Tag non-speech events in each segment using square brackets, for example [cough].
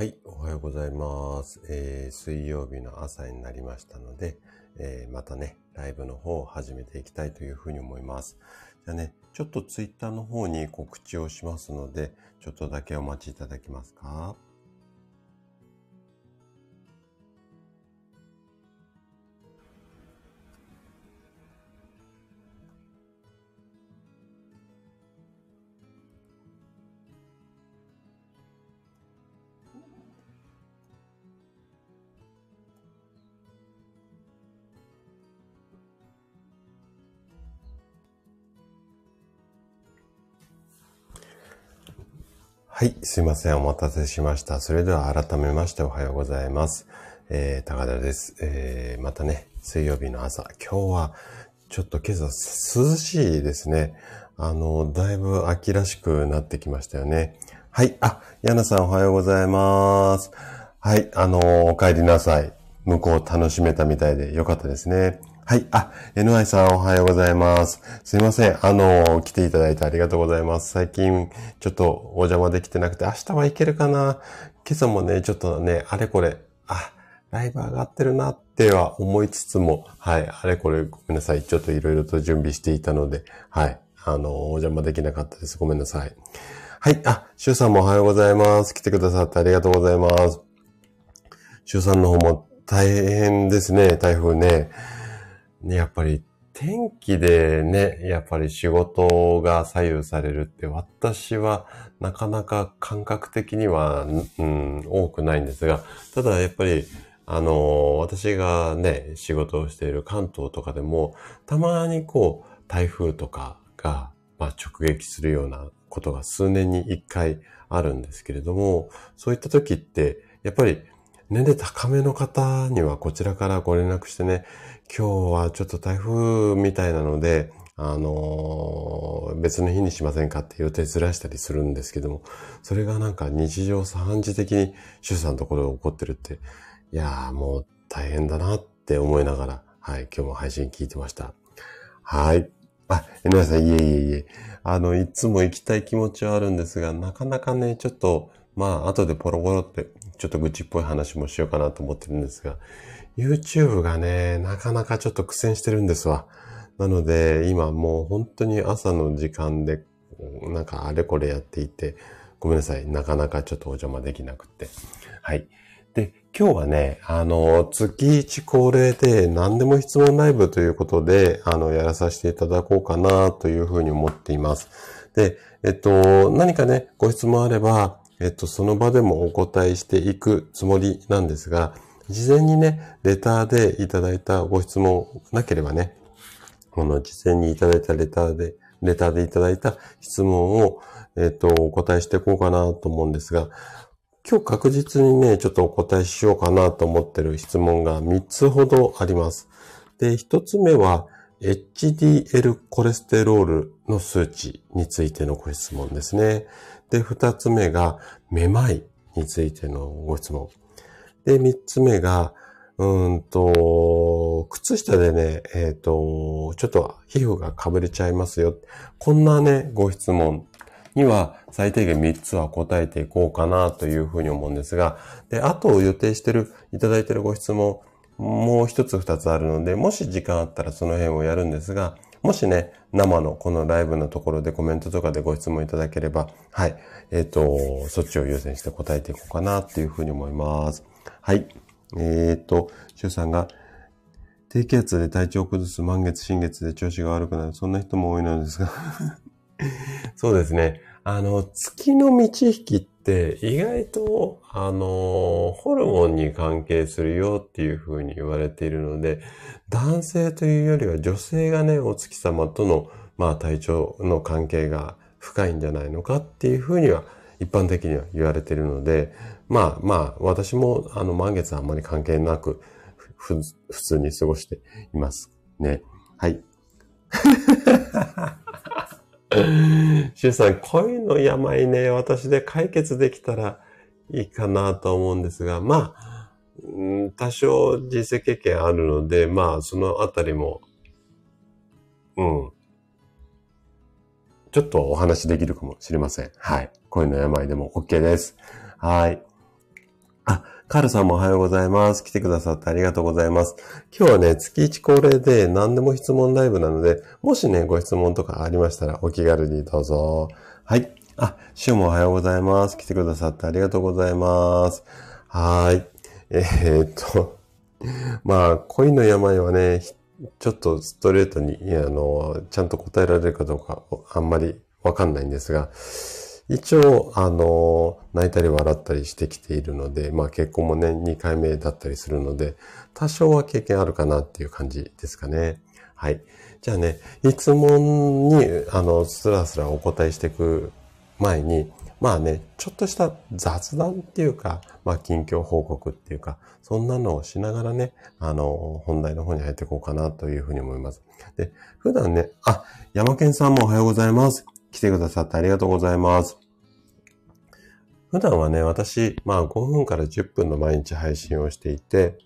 はい、おはようございます。えー、水曜日の朝になりましたので、えー、またね、ライブの方を始めていきたいというふうに思います。じゃあね、ちょっとツイッターの方に告知をしますので、ちょっとだけお待ちいただけますか？はい、すいません。お待たせしました。それでは改めましておはようございます。えー、高田です。えー、またね、水曜日の朝。今日は、ちょっと今朝涼しいですね。あの、だいぶ秋らしくなってきましたよね。はい、あ、ヤナさんおはようございます。はい、あの、お帰りなさい。向こう楽しめたみたいでよかったですね。はい。あ、NY さんおはようございます。すいません。あの、来ていただいてありがとうございます。最近、ちょっとお邪魔できてなくて、明日はいけるかな？今朝もね、ちょっとね、あれこれ、あ、ライブ上がってるなっては思いつつも、はい、あれこれごめんなさい。ちょっといろいろと準備していたので、はい、あの、お邪魔できなかったです。ごめんなさい。はい、あ、シュウさんもおはようございます。来てくださってありがとうございます。シュウさんの方も大変ですね、台風ね。ねやっぱり天気でね、やっぱり仕事が左右されるって私はなかなか感覚的には、うん、多くないんですが、ただやっぱりあの、私がね、仕事をしている関東とかでも、たまにこう、台風とかが、まあ、直撃するようなことが数年に一回あるんですけれども、そういった時って、やっぱり年齢高めの方にはこちらからご連絡してね、今日はちょっと台風みたいなので、あのー、別の日にしませんかって予定ずらしたりするんですけども、それがなんか日常茶飯事的に主さんのところで起こってるって、いやーもう大変だなって思いながら、はい、今日も配信聞いてました。はい。あ、皆さん、いえいえいえ。あの、いつも行きたい気持ちはあるんですが、なかなかね、ちょっと、まあ、後でポロポロってちょっと愚痴っぽい話もしようかなと思ってるんですが、YouTube がね、なかなかちょっと苦戦してるんですわ。なので、今もう本当に朝の時間で、なんかあれこれやっていて、ごめんなさい。なかなかちょっとお邪魔できなくて。はい。で、今日はね、あの、月一恒例で何でも質問ライブということで、あの、やらさせていただこうかなというふうに思っています。で、えっと、何かね、ご質問あれば、えっと、その場でもお答えしていくつもりなんですが、事前にね、レターでいただいたご質問なければね、この事前にいただいたレターで、レターでいただいた質問を、えっと、お答えしていこうかなと思うんですが、今日確実にね、ちょっとお答えしようかなと思ってる質問が3つほどあります。で、1つ目は、HDL コレステロールの数値についてのご質問ですね。で、二つ目が、めまいについてのご質問。で、三つ目が、うんと、靴下でね、えっ、ー、と、ちょっと皮膚がかぶれちゃいますよ。こんなね、ご質問には最低限3つは答えていこうかなというふうに思うんですが、で、あと予定してる、いただいてるご質問、もう一つ二つあるので、もし時間あったらその辺をやるんですが、もしね、生のこのライブのところでコメントとかでご質問いただければ、はい。えっ、ー、と、そっちを優先して答えていこうかなっていうふうに思います。はい。えっ、ー、と、シュさんが、低気圧で体調を崩す満月、新月で調子が悪くなる。そんな人も多いのですが [laughs] そうですね。あの、月の満ち引きって意外と、あの、ホルモンに関係するよっていうふうに言われているので、男性というよりは女性がね、お月様との、まあ体調の関係が深いんじゃないのかっていうふうには一般的には言われているので、まあまあ私もあの満月はあんまり関係なくふ普通に過ごしています。ね。はい。[laughs] シュウさん、恋の病ね、私で解決できたらいいかなと思うんですが、まあ、多少人生経験あるので、まあ、そのあたりも、うん。ちょっとお話できるかもしれません。はい。恋の病でも OK です。はい。あ、カールさんもおはようございます。来てくださってありがとうございます。今日はね、月1恒例で何でも質問ライブなので、もしね、ご質問とかありましたらお気軽にどうぞ。はい。あ、シュもおはようございます。来てくださってありがとうございます。はい。えー、っと、まあ、恋の病はね、ちょっとストレートに、あの、ちゃんと答えられるかどうか、あんまりわかんないんですが、一応、あの、泣いたり笑ったりしてきているので、まあ結婚もね、2回目だったりするので、多少は経験あるかなっていう感じですかね。はい。じゃあね、質問に、あの、スラスラお答えしていく前に、まあね、ちょっとした雑談っていうか、まあ近況報告っていうか、そんなのをしながらね、あの、本題の方に入っていこうかなというふうに思います。で、普段ね、あ、山健さんもおはようございます。来てくださってありがとうございます。普段はね、私、まあ5分から10分の毎日配信をしていて、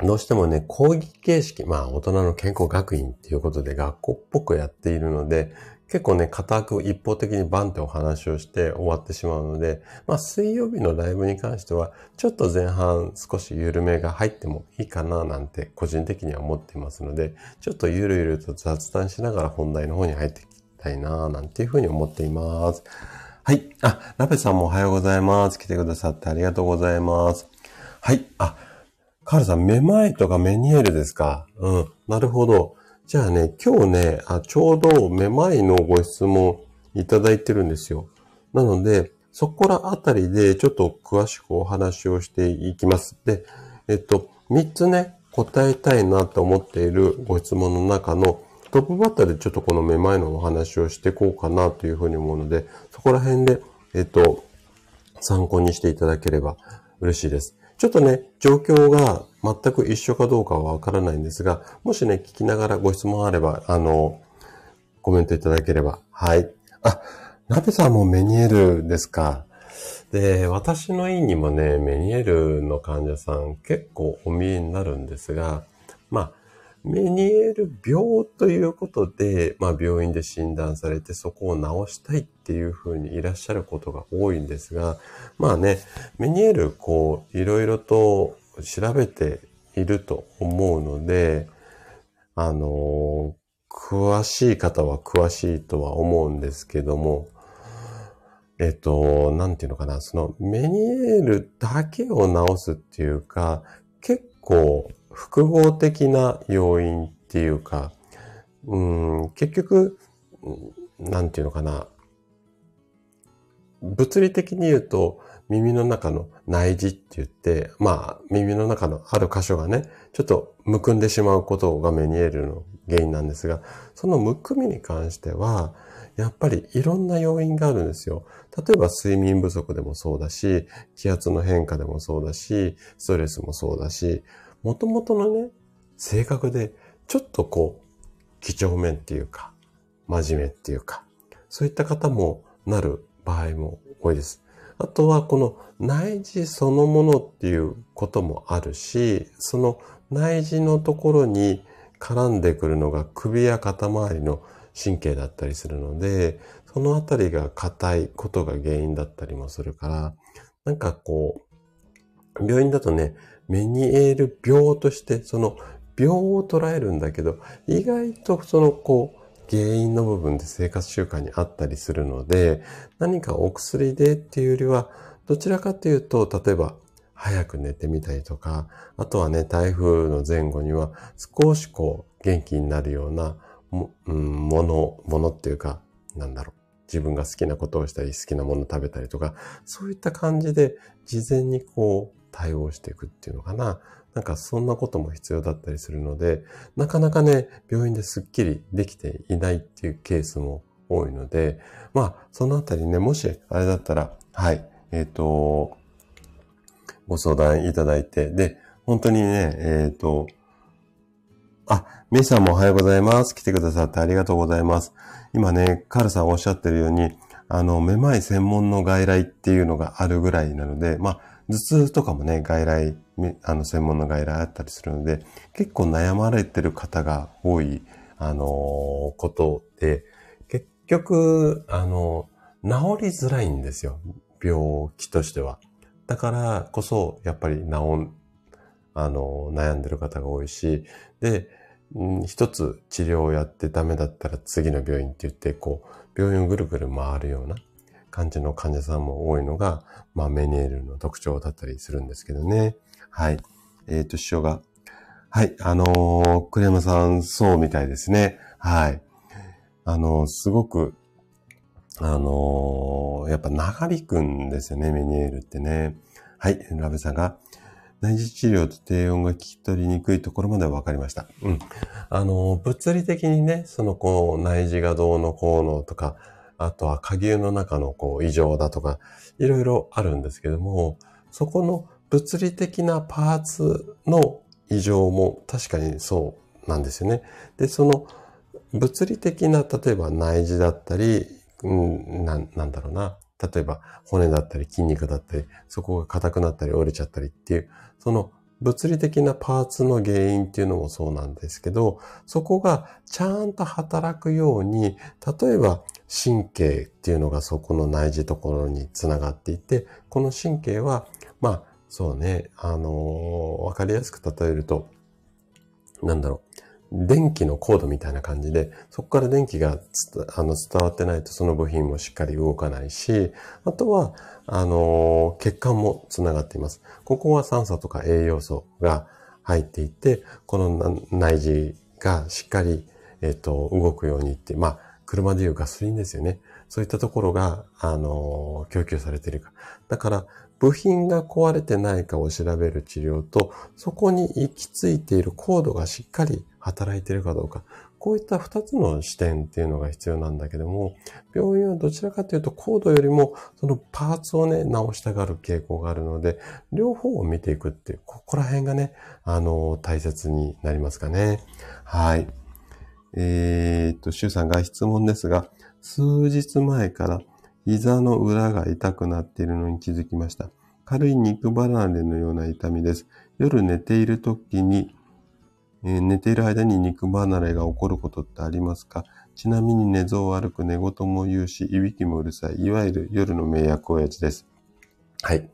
どうしてもね、講義形式、まあ大人の健康学院っていうことで学校っぽくやっているので、結構ね、固く一方的にバンってお話をして終わってしまうので、まあ水曜日のライブに関しては、ちょっと前半少し緩めが入ってもいいかななんて個人的には思っていますので、ちょっとゆるゆると雑談しながら本題の方に入っていきたいななんていうふうに思っています。はい。あ、ラペさんもおはようございます。来てくださってありがとうございます。はい。あ、カールさん、めまいとかメニエールですか？うん。なるほど。じゃあね、今日ね、あちょうどめまいのご質問いただいてるんですよ。なので、そこらあたりでちょっと詳しくお話をしていきます。で、えっと、3つね、答えたいなと思っているご質問の中のトップバッターでちょっとこのめまいのお話をしていこうかなというふうに思うので、そこら辺で、えっと、参考にしていただければ嬉しいです。ちょっとね、状況が全く一緒かどうかはわからないんですが、もしね、聞きながらご質問あれば、あの、コメントいただければ。はい。あ、ナベさんもメニエルですか。で、私の院にもね、メニエルの患者さん結構お見えになるんですが、まあ、メニエール病ということで、まあ病院で診断されてそこを治したいっていうふうにいらっしゃることが多いんですが、まあね、メニエールこういろいろと調べていると思うので、あの、詳しい方は詳しいとは思うんですけども、えっと、なんていうのかな、そのメニエールだけを治すっていうか、結構複合的な要因っていうか、うん、結局、なんていうのかな。物理的に言うと、耳の中の内耳って言って、まあ、耳の中のある箇所がね、ちょっとむくんでしまうことが目に得るの原因なんですが、そのむくみに関しては、やっぱりいろんな要因があるんですよ。例えば睡眠不足でもそうだし、気圧の変化でもそうだし、ストレスもそうだし、もともとのね、性格で、ちょっとこう、几帳面っていうか、真面目っていうか、そういった方もなる場合も多いです。あとはこの内耳そのものっていうこともあるし、その内耳のところに絡んでくるのが首や肩周りの神経だったりするので、そのあたりが硬いことが原因だったりもするから、なんかこう、病院だとね、メニエール病として、その病を捉えるんだけど、意外とそのこう、原因の部分で生活習慣にあったりするので、何かお薬でっていうよりは、どちらかというと、例えば、早く寝てみたりとか、あとはね、台風の前後には少しこう、元気になるようなも、うん、もの、ものっていうか、なんだろう。自分が好きなことをしたり、好きなもの食べたりとか、そういった感じで、事前にこう、対応していくっていうのかな。なんかそんなことも必要だったりするので、なかなかね、病院ですっきりできていないっていうケースも多いので、まあ、そのあたりね、もしあれだったら、はい、えっ、ー、と、ご相談いただいて、で、本当にね、えっ、ー、と、あ、メイさんもおはようございます。来てくださってありがとうございます。今ね、カルさんおっしゃってるように、あの、めまい専門の外来っていうのがあるぐらいなので、まあ、頭痛とかもね、外来、あの、専門の外来あったりするので、結構悩まれてる方が多い、あのー、ことで、結局、あの、治りづらいんですよ。病気としては。だからこそ、やっぱり治ん、あの、悩んでる方が多いし、で、うん、一つ治療をやってダメだったら次の病院って言って、こう、病院をぐるぐる回るような感じの患者さんも多いのが、まあ、メニエールの特徴だったりするんですけどね。はい。えっ、ー、と、師匠が、はい、あのー、栗山さん、そうみたいですね。はい。あのー、すごく、あのー、やっぱ長引くんですよね、メニエールってね。はい、ラブさんが、内耳治療と低音が聞き取りにくいところまでは分かりました。うん。あの、物理的にね、そのこう、内耳がどうのこうのとか、あとは下牛の中のこう異常だとか、いろいろあるんですけども、そこの物理的なパーツの異常も確かにそうなんですよね。で、その物理的な、例えば内耳だったり、うん、ななんだろうな。例えば骨だったり筋肉だったり、そこが硬くなったり折れちゃったりっていう、その物理的なパーツの原因っていうのもそうなんですけど、そこがちゃんと働くように、例えば神経っていうのがそこの内耳ところにつながっていて、この神経は、まあ、そうね、あのー、わかりやすく例えると、なんだろう、電気のコードみたいな感じで、そこから電気があの伝わってないとその部品もしっかり動かないし、あとは、あの血管もつながっています。ここは酸素とか栄養素が入っていて、この内耳がしっかり、えっ、と、動くようにって、まあ、車でいうガソリンですよね。そういったところが、あの供給されているか。だから、部品が壊れてないかを調べる治療と、そこに行き着いているコードがしっかり働いているかどうか。こういった二つの視点っていうのが必要なんだけども、病院はどちらかというとコードよりもそのパーツをね、直したがる傾向があるので、両方を見ていくっていう、ここら辺がね、あの、大切になりますかね。はい。えー、っと、シュさんが質問ですが、数日前から膝の裏が痛くなっているのに気づきました。軽い肉離れのような痛みです。夜寝ている時に、えー、寝ている間に肉離れが起こることってありますか？ちなみに寝相悪く寝言も言うし、いびきもうるさい。いわゆる夜の迷惑親父です。はい。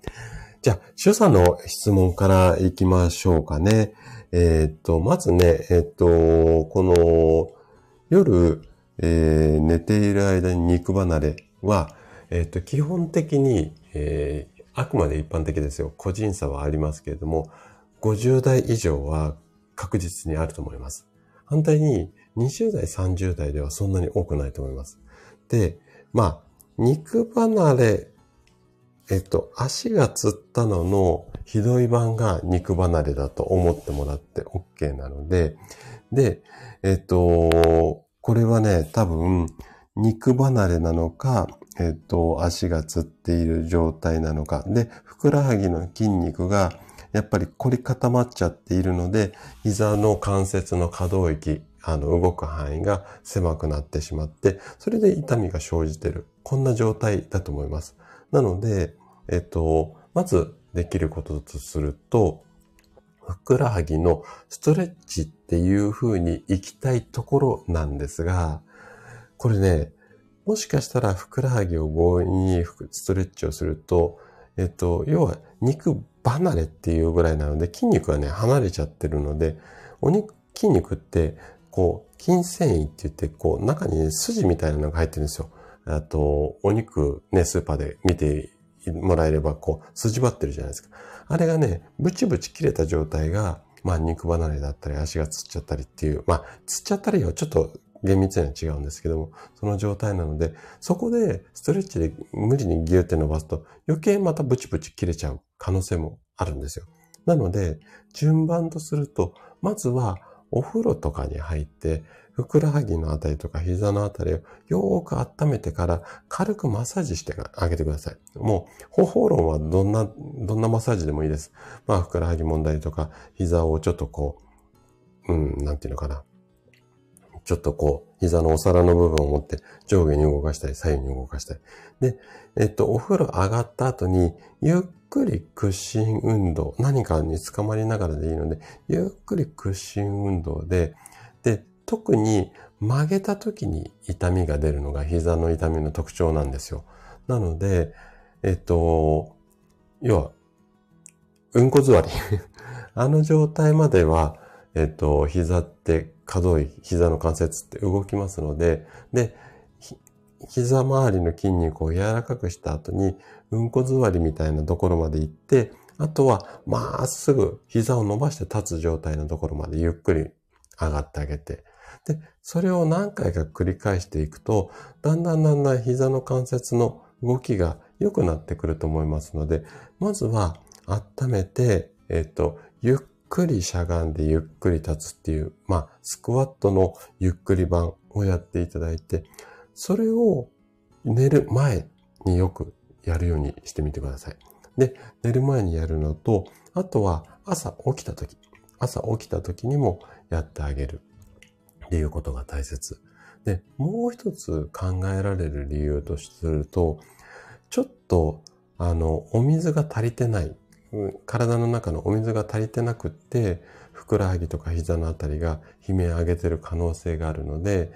じゃあ、主さんの質問から行きましょうかね。えー、っと、まずね、えー、っと、この、夜、えー、寝ている間に肉離れは、えっ、と、基本的に、えー、あくまで一般的ですよ。個人差はありますけれども、50代以上は確実にあると思います。反対に、20代、30代ではそんなに多くないと思います。で、まあ、肉離れ、えっと、足がつったののひどい版が肉離れだと思ってもらって OK なので、で、えっと、これはね、多分、肉離れなのか、えっと、足がつっている状態なのか。で、ふくらはぎの筋肉が、やっぱり凝り固まっちゃっているので、膝の関節の可動域、あの、動く範囲が狭くなってしまって、それで痛みが生じている。こんな状態だと思います。なので、えっと、まずできることとすると、ふくらはぎのストレッチっていう風に行きたいところなんですが、これね、もしかしたらふくらはぎを強引にストレッチをすると、えっと、要は肉離れっていうぐらいなので、筋肉がね、離れちゃってるので、お肉、筋肉って、こう、筋繊維って言って、こう、中に、筋みたいなのが入ってるんですよ。あと、お肉ね、スーパーで見てもらえれば、こう、筋張ってるじゃないですか。あれがね、ブチブチ切れた状態が、まあ、肉離れだったり、足がつっちゃったりっていう、まあ、つっちゃったりはちょっと厳密には違うんですけども、その状態なので、そこでストレッチで無理にギューって伸ばすと余計またブチブチ切れちゃう可能性もあるんですよ。なので、順番とすると、まずはお風呂とかに入って、ふくらはぎのあたりとか膝のあたりをよーく温めてから軽くマッサージしてあげてください。もう方法論はどんな、どんなマッサージでもいいです。まあふくらはぎ問題とか膝をちょっとこう、うん、なんていうのかな。ちょっとこう、膝のお皿の部分を持って上下に動かしたり、左右に動かしたり。で、えっと、お風呂上がった後に、ゆっくり屈伸運動、何かに捕まりながらでいいので、ゆっくり屈伸運動で、で、特に曲げた時に痛みが出るのが膝の痛みの特徴なんですよ。なので、えっと、要はうんこ座り。[laughs] あの状態までは、えっと、膝って可動域、膝の関節って動きますので、で、膝周りの筋肉を柔らかくした後に、うんこ座りみたいなところまで行って、あとは、まっすぐ膝を伸ばして立つ状態のところまでゆっくり上がってあげて、で、それを何回か繰り返していくと、だんだんだんだん膝の関節の動きが良くなってくると思いますので、まずは温めて、えっ、と、ゆっくりしゃがんでゆっくり立つっていう、まあ、スクワットのゆっくり版をやっていただいて、それを寝る前によくやるようにしてみてください。で、寝る前にやるのと、あとは朝起きた時、朝起きた時にもやってあげるっていうことが大切。で、もう一つ考えられる理由とすると、ちょっと、あの、お水が足りてない。体の中のお水が足りてなくって、ふくらはぎとか膝のあたりが悲鳴上げてる可能性があるので、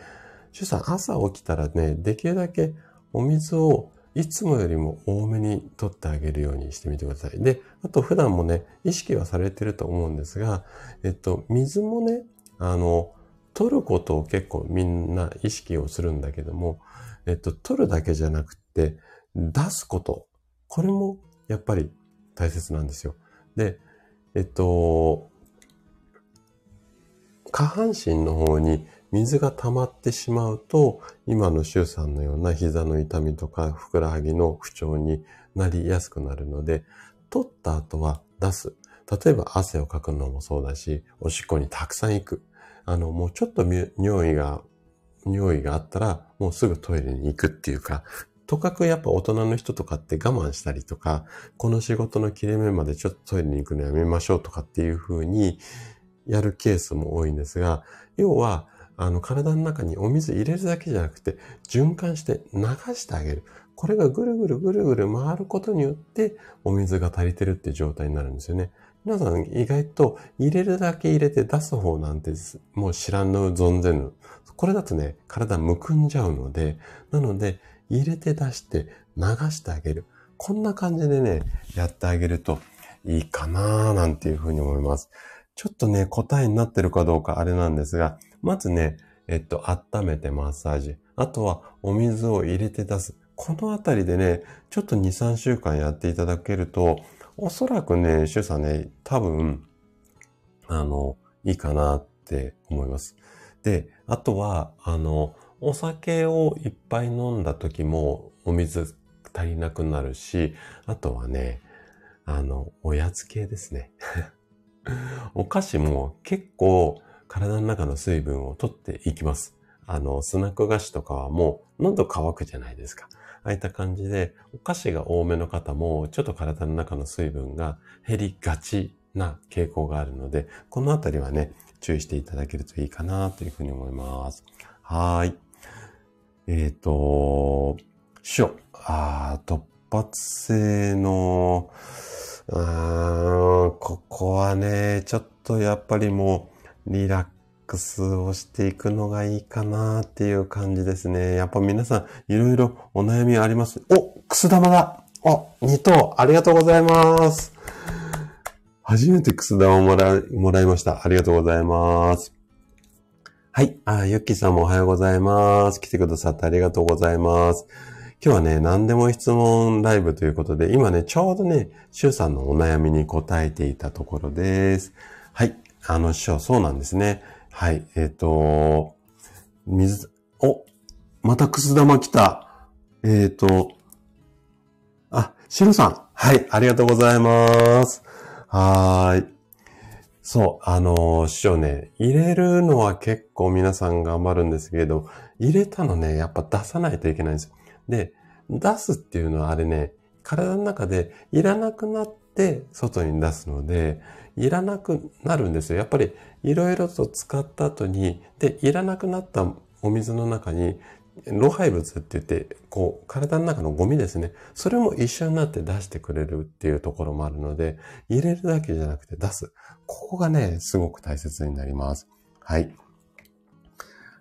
主さん朝起きたらね、できるだけお水をいつもよりも多めに取ってあげるようにしてみてください。で、あと普段もね、意識はされてると思うんですが、えっと、水もね、あの、取ることを結構みんな意識をするんだけども、えっと、取るだけじゃなくて、出すこと。これもやっぱり大切なんですよ。で、えっと、下半身の方に水が溜まってしまうと、今の周さんのような膝の痛みとかふくらはぎの不調になりやすくなるので、取った後は出す。例えば汗をかくのもそうだし、おしっこにたくさん行く。あの、もうちょっと匂いが、匂いがあったら、もうすぐトイレに行くっていうか、とかくやっぱ大人の人とかって我慢したりとか、この仕事の切れ目までちょっとトイレに行くのやめましょうとかっていう風にやるケースも多いんですが、要は、あの、体の中にお水入れるだけじゃなくて、循環して流してあげる。これがぐるぐるぐるぐる回ることによって、お水が足りてるっていう状態になるんですよね。皆さん意外と入れるだけ入れて出す方なんてもう知らぬ存ぜぬ。これだとね、体むくんじゃうので、なので入れて出して流してあげる。こんな感じでね、やってあげるといいかなーなんていうふうに思います。ちょっとね、答えになってるかどうかあれなんですが、まずね、えっと、温めてマッサージ。あとはお水を入れて出す。このあたりでね、ちょっと2、3週間やっていただけると、おそらくね、主さんね、多分、あの、いいかなって思います。で、あとは、あの、お酒をいっぱい飲んだ時もお水足りなくなるし、あとはね、あの、おやつ系ですね。[laughs] お菓子も結構体の中の水分を取っていきます。あの、スナック菓子とかはもう喉乾くじゃないですか。ああいった感じで、お菓子が多めの方も、ちょっと体の中の水分が減りがちな傾向があるので、このあたりはね、注意していただけるといいかなというふうに思います。はい。えっ、ー、と、師匠、あ突発性の、うーん、ここはね、ちょっとやっぱりもう、リラッククスをしていくのがいいかなっていう感じですね。やっぱ皆さんいろいろお悩みあります？お、くす玉だお、二等ありがとうございます。初めてくす玉をもら、もらいました。ありがとうございます。はい。あ、ゆっきさんもおはようございます。来てくださってありがとうございます。今日はね、何でも質問ライブということで、今ね、ちょうどね、シュウさんのお悩みに答えていたところです。はい。あの、師匠、そうなんですね。はい。えっ、ー、と、水、お、またくす玉来た。えっ、ー、と、あ、シロさん。はい。ありがとうございます。はーい。そう、あの、師匠ね、入れるのは結構皆さん頑張るんですけど、入れたのね、やっぱ出さないといけないんですよ。で、出すっていうのはあれね、体の中でいらなくなって外に出すので、いらなくなるんですよ。やっぱりいろいろと使った後に、で、いらなくなったお水の中に、老廃物って言って、こう、体の中のゴミですね。それも一緒になって出してくれるっていうところもあるので、入れるだけじゃなくて出す。ここがね、すごく大切になります。はい。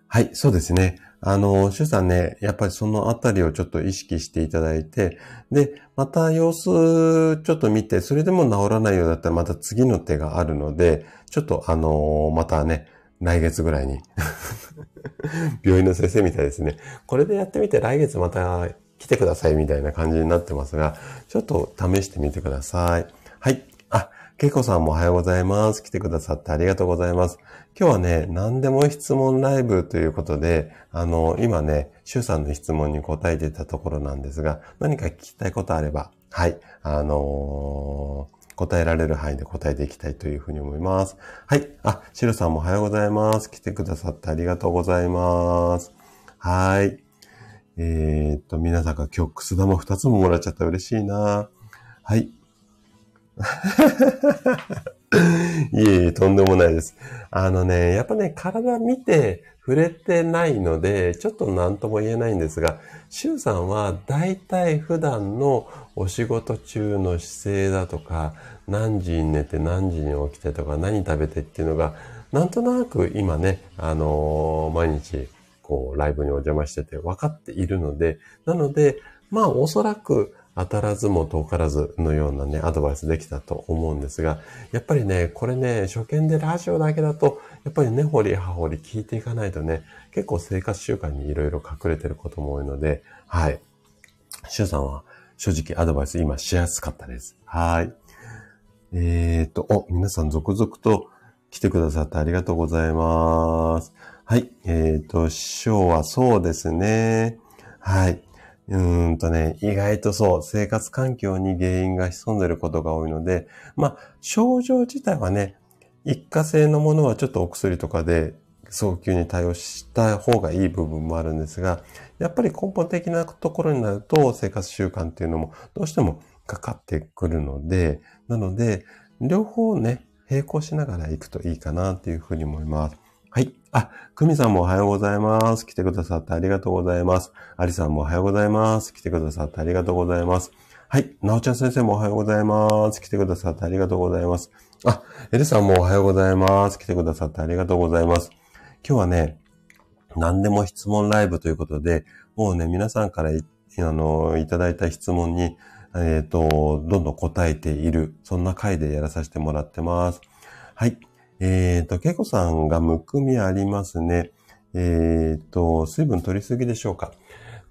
はい、そうですね。あの、シュさんね、やっぱりそのあたりをちょっと意識していただいて、で、また様子ちょっと見て、それでも治らないようだったらまた次の手があるので、ちょっとあのまたね、来月ぐらいに [laughs] 病院の先生みたいですね。これでやってみて来月また来てくださいみたいな感じになってますが、ちょっと試してみてください。はい。けいこさんもおはようございます。来てくださってありがとうございます。今日はね、何でも質問ライブということで、あの、今ね、シュさんの質問に答えてたところなんですが、何か聞きたいことあれば、はい、あのー答えられる範囲で答えていきたいというふうに思います。はい。あ、シロさんもおはようございます。来てくださってありがとうございます。はい。えー、っと、皆さんが今日くす玉2つももらっちゃった嬉しいなはい。[laughs] いえいえ、とんでもないです。あのね、やっぱね、体見て触れてないので、ちょっと何とも言えないんですが、シュウさんは大体普段のお仕事中の姿勢だとか、何時に寝て何時に起きてとか、何食べてっていうのが、なんとなく今ね、あのー、毎日、こう、ライブにお邪魔してて分かっているので、なので、まあ、おそらく、当たらずも遠からずのようなね、アドバイスできたと思うんですが、やっぱりね、これね、初見でラジオだけだと、やっぱり根掘り葉掘り聞いていかないとね、結構生活習慣にいろいろ隠れてることも多いので、はい。シュウさんは正直アドバイス今しやすかったです。はい。えーと、お、皆さん続々と来てくださってありがとうございます。はい。えーと、師匠はそうですね。はい。うーんとね、意外とそう、生活環境に原因が潜んでることが多いので、まあ、症状自体はね、一過性のものはちょっとお薬とかで早急に対応した方がいい部分もあるんですが、やっぱり根本的なところになると生活習慣っていうのもどうしてもかかってくるので、なので、両方ね、並行しながら行くといいかなっていうふうに思います。あ、くみさんもおはようございます。来てくださってありがとうございます。ありさんもおはようございます。来てくださってありがとうございます。はい。なおちゃん先生もおはようございます。来てくださってありがとうございます。あ、エルさんもおはようございます。来てくださってありがとうございます。今日はね、何でも質問ライブということで、もうね、皆さんからい、あの、いただいた質問に、えっ、ー、と、どんどん答えている、そんな回でやらさせてもらってます。はい。えっ、ー、と、ケコさんがむくみありますね。えっ、ー、と、水分取りすぎでしょうか？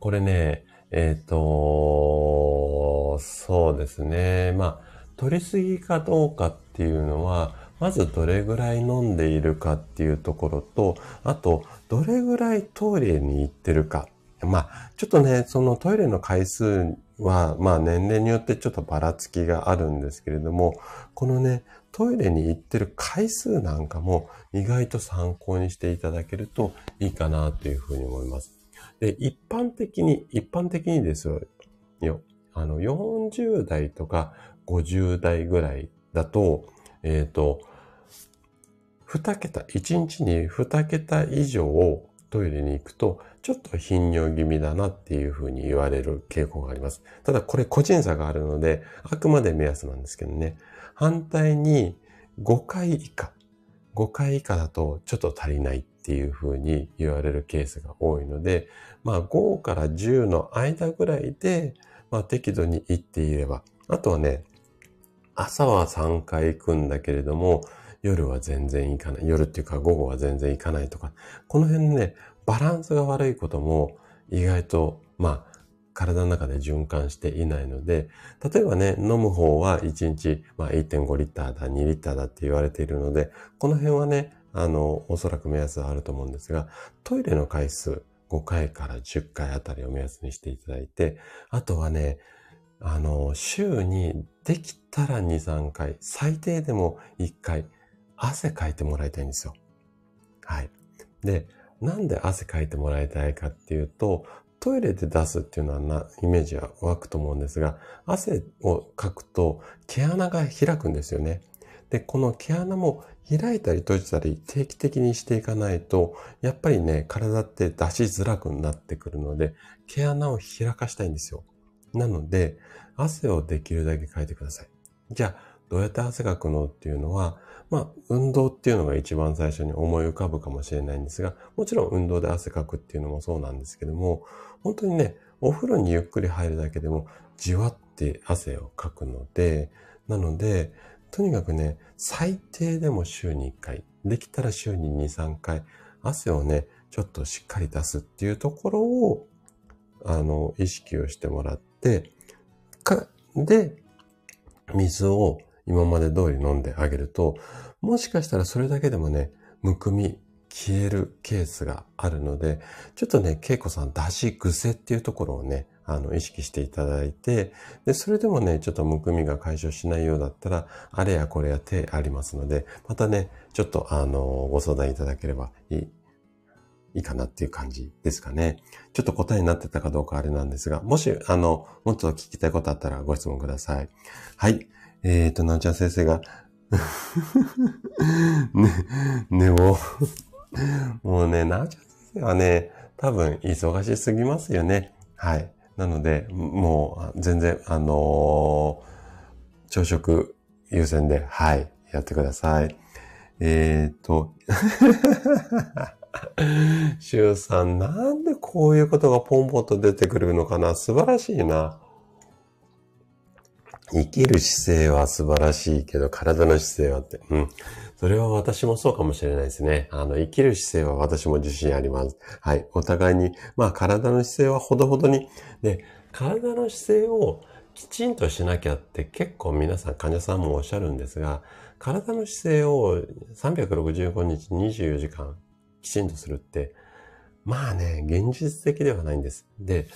これね、えっ、ー、と、そうですね。まあ、取りすぎかどうかっていうのは、まずどれぐらい飲んでいるかっていうところと、あと、どれぐらいトイレに行ってるか。まあ、ちょっとね、そのトイレの回数は、まあ年齢によってちょっとばらつきがあるんですけれども、このね、トイレに行ってる回数なんかも意外と参考にしていただけるといいかなというふうに思います。で、一般的に、一般的にですよ、あの、40代とか50代ぐらいだと、えっ、ー、と、2桁、1日に2桁以上をトイレに行くと、ちょっと頻尿気味だなっていうふうに言われる傾向があります。ただこれ個人差があるので、あくまで目安なんですけどね。反対に5回以下。5回以下だとちょっと足りないっていうふうに言われるケースが多いので、まあ5から10の間ぐらいで、まあ適度に行っていれば。あとはね、朝は3回行くんだけれども、夜は全然行かない。夜っていうか午後は全然行かないとか。この辺ね、バランスが悪いことも意外と、まあ、体の中で循環していないので、例えばね、飲む方は1日、まあ、1.5リッターだ、2リッターだって言われているので、この辺はね、あの、おそらく目安はあると思うんですが、トイレの回数5回から10回あたりを目安にしていただいて、あとはね、あの、週にできたら2、3回、最低でも1回、汗かいてもらいたいんですよ。はい。で、なんで汗かいてもらいたいかっていうと、トイレで出すっていうのはな、イメージは湧くと思うんですが、汗をかくと毛穴が開くんですよね。で、この毛穴も開いたり閉じたり定期的にしていかないと、やっぱりね、体って出しづらくなってくるので、毛穴を開かしたいんですよ。なので、汗をできるだけかいてください。じゃあ、どうやって汗かくのっていうのは、まあ、運動っていうのが一番最初に思い浮かぶかもしれないんですが、もちろん運動で汗かくっていうのもそうなんですけども、本当にね、お風呂にゆっくり入るだけでも、じわって汗をかくので、なので、とにかくね、最低でも週に1回、できたら週に2、3回、汗をね、ちょっとしっかり出すっていうところを、あの、意識をしてもらって、か、で、水を今まで通り飲んであげると、もしかしたらそれだけでもね、むくみ、消えるケースがあるので、ちょっとね、恵子さん、出し癖っていうところをね、あの、意識していただいて、で、それでもね、ちょっとむくみが解消しないようだったら、あれやこれや手ありますので、またね、ちょっとあの、ご相談いただければいい、いいかなっていう感じですかね。ちょっと答えになってたかどうかあれなんですが、もし、あの、もっと聞きたいことあったらご質問ください。はい。えっ、ー、と、なおちゃん先生が、[laughs] ね、ね、もう、[laughs] もうね、なおちゃん先生はね、多分忙しすぎますよね。はい。なので、もう全然、あのー、朝食優先で、はい、やってください。えー、っと、[laughs] シュウさん、なんでこういうことがポンポンと出てくるのかな素晴らしいな。生きる姿勢は素晴らしいけど、体の姿勢はって。うん。それは私もそうかもしれないですね。あの、生きる姿勢は私も自信あります。はい。お互いに、まあ、体の姿勢はほどほどに、で、体の姿勢をきちんとしなきゃって結構皆さん、患者さんもおっしゃるんですが、体の姿勢を365日24時間きちんとするって、まあね、現実的ではないんです。で、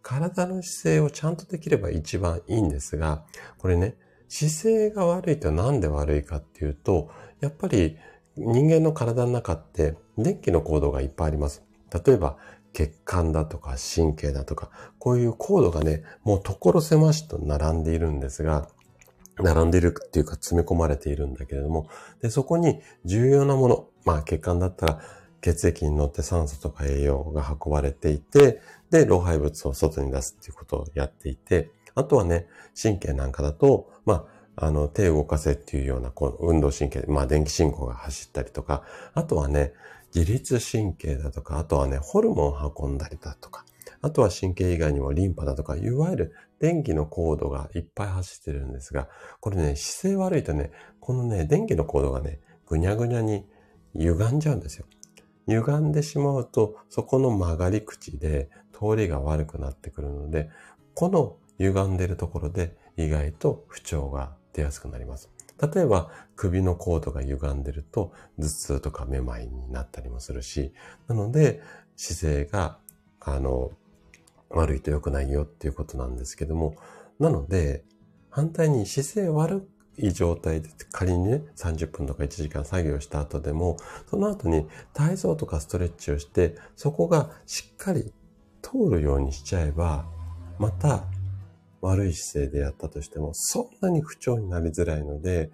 体の姿勢をちゃんとできれば一番いいんですが、これね、姿勢が悪いとなんで悪いかっていうと、やっぱり人間の体の中って電気のコードがいっぱいあります。例えば血管だとか神経だとか、こういうコードがね、もう所狭しと並んでいるんですが、並んでいるっていうか詰め込まれているんだけれども、で、そこに重要なもの、まあ血管だったら血液に乗って酸素とか栄養が運ばれていて、で、老廃物を外に出すっていうことをやっていて、あとはね、神経なんかだと、まあ、あの、手を動かせっていうような、こう、運動神経、まあ、電気信号が走ったりとか、あとはね、自律神経だとか、あとはね、ホルモンを運んだりだとか、あとは神経以外にもリンパだとか、いわゆる電気のコードがいっぱい走ってるんですが、これね、姿勢悪いとね、このね、電気のコードがね、ぐにゃぐにゃに歪んじゃうんですよ。歪んでしまうと、そこの曲がり口で通りが悪くなってくるので、この歪んでるところで意外と不調が出やすくなります。例えば首のコードが歪んでると頭痛とかめまいになったりもするし、なので姿勢が、あの、悪いと良くないよっていうことなんですけども、なので反対に姿勢悪い状態で仮にね、30分とか1時間作業した後でも、その後に体操とかストレッチをして、そこがしっかり通るようにしちゃえば、また悪い姿勢でやったとしても、そんなに不調になりづらいので、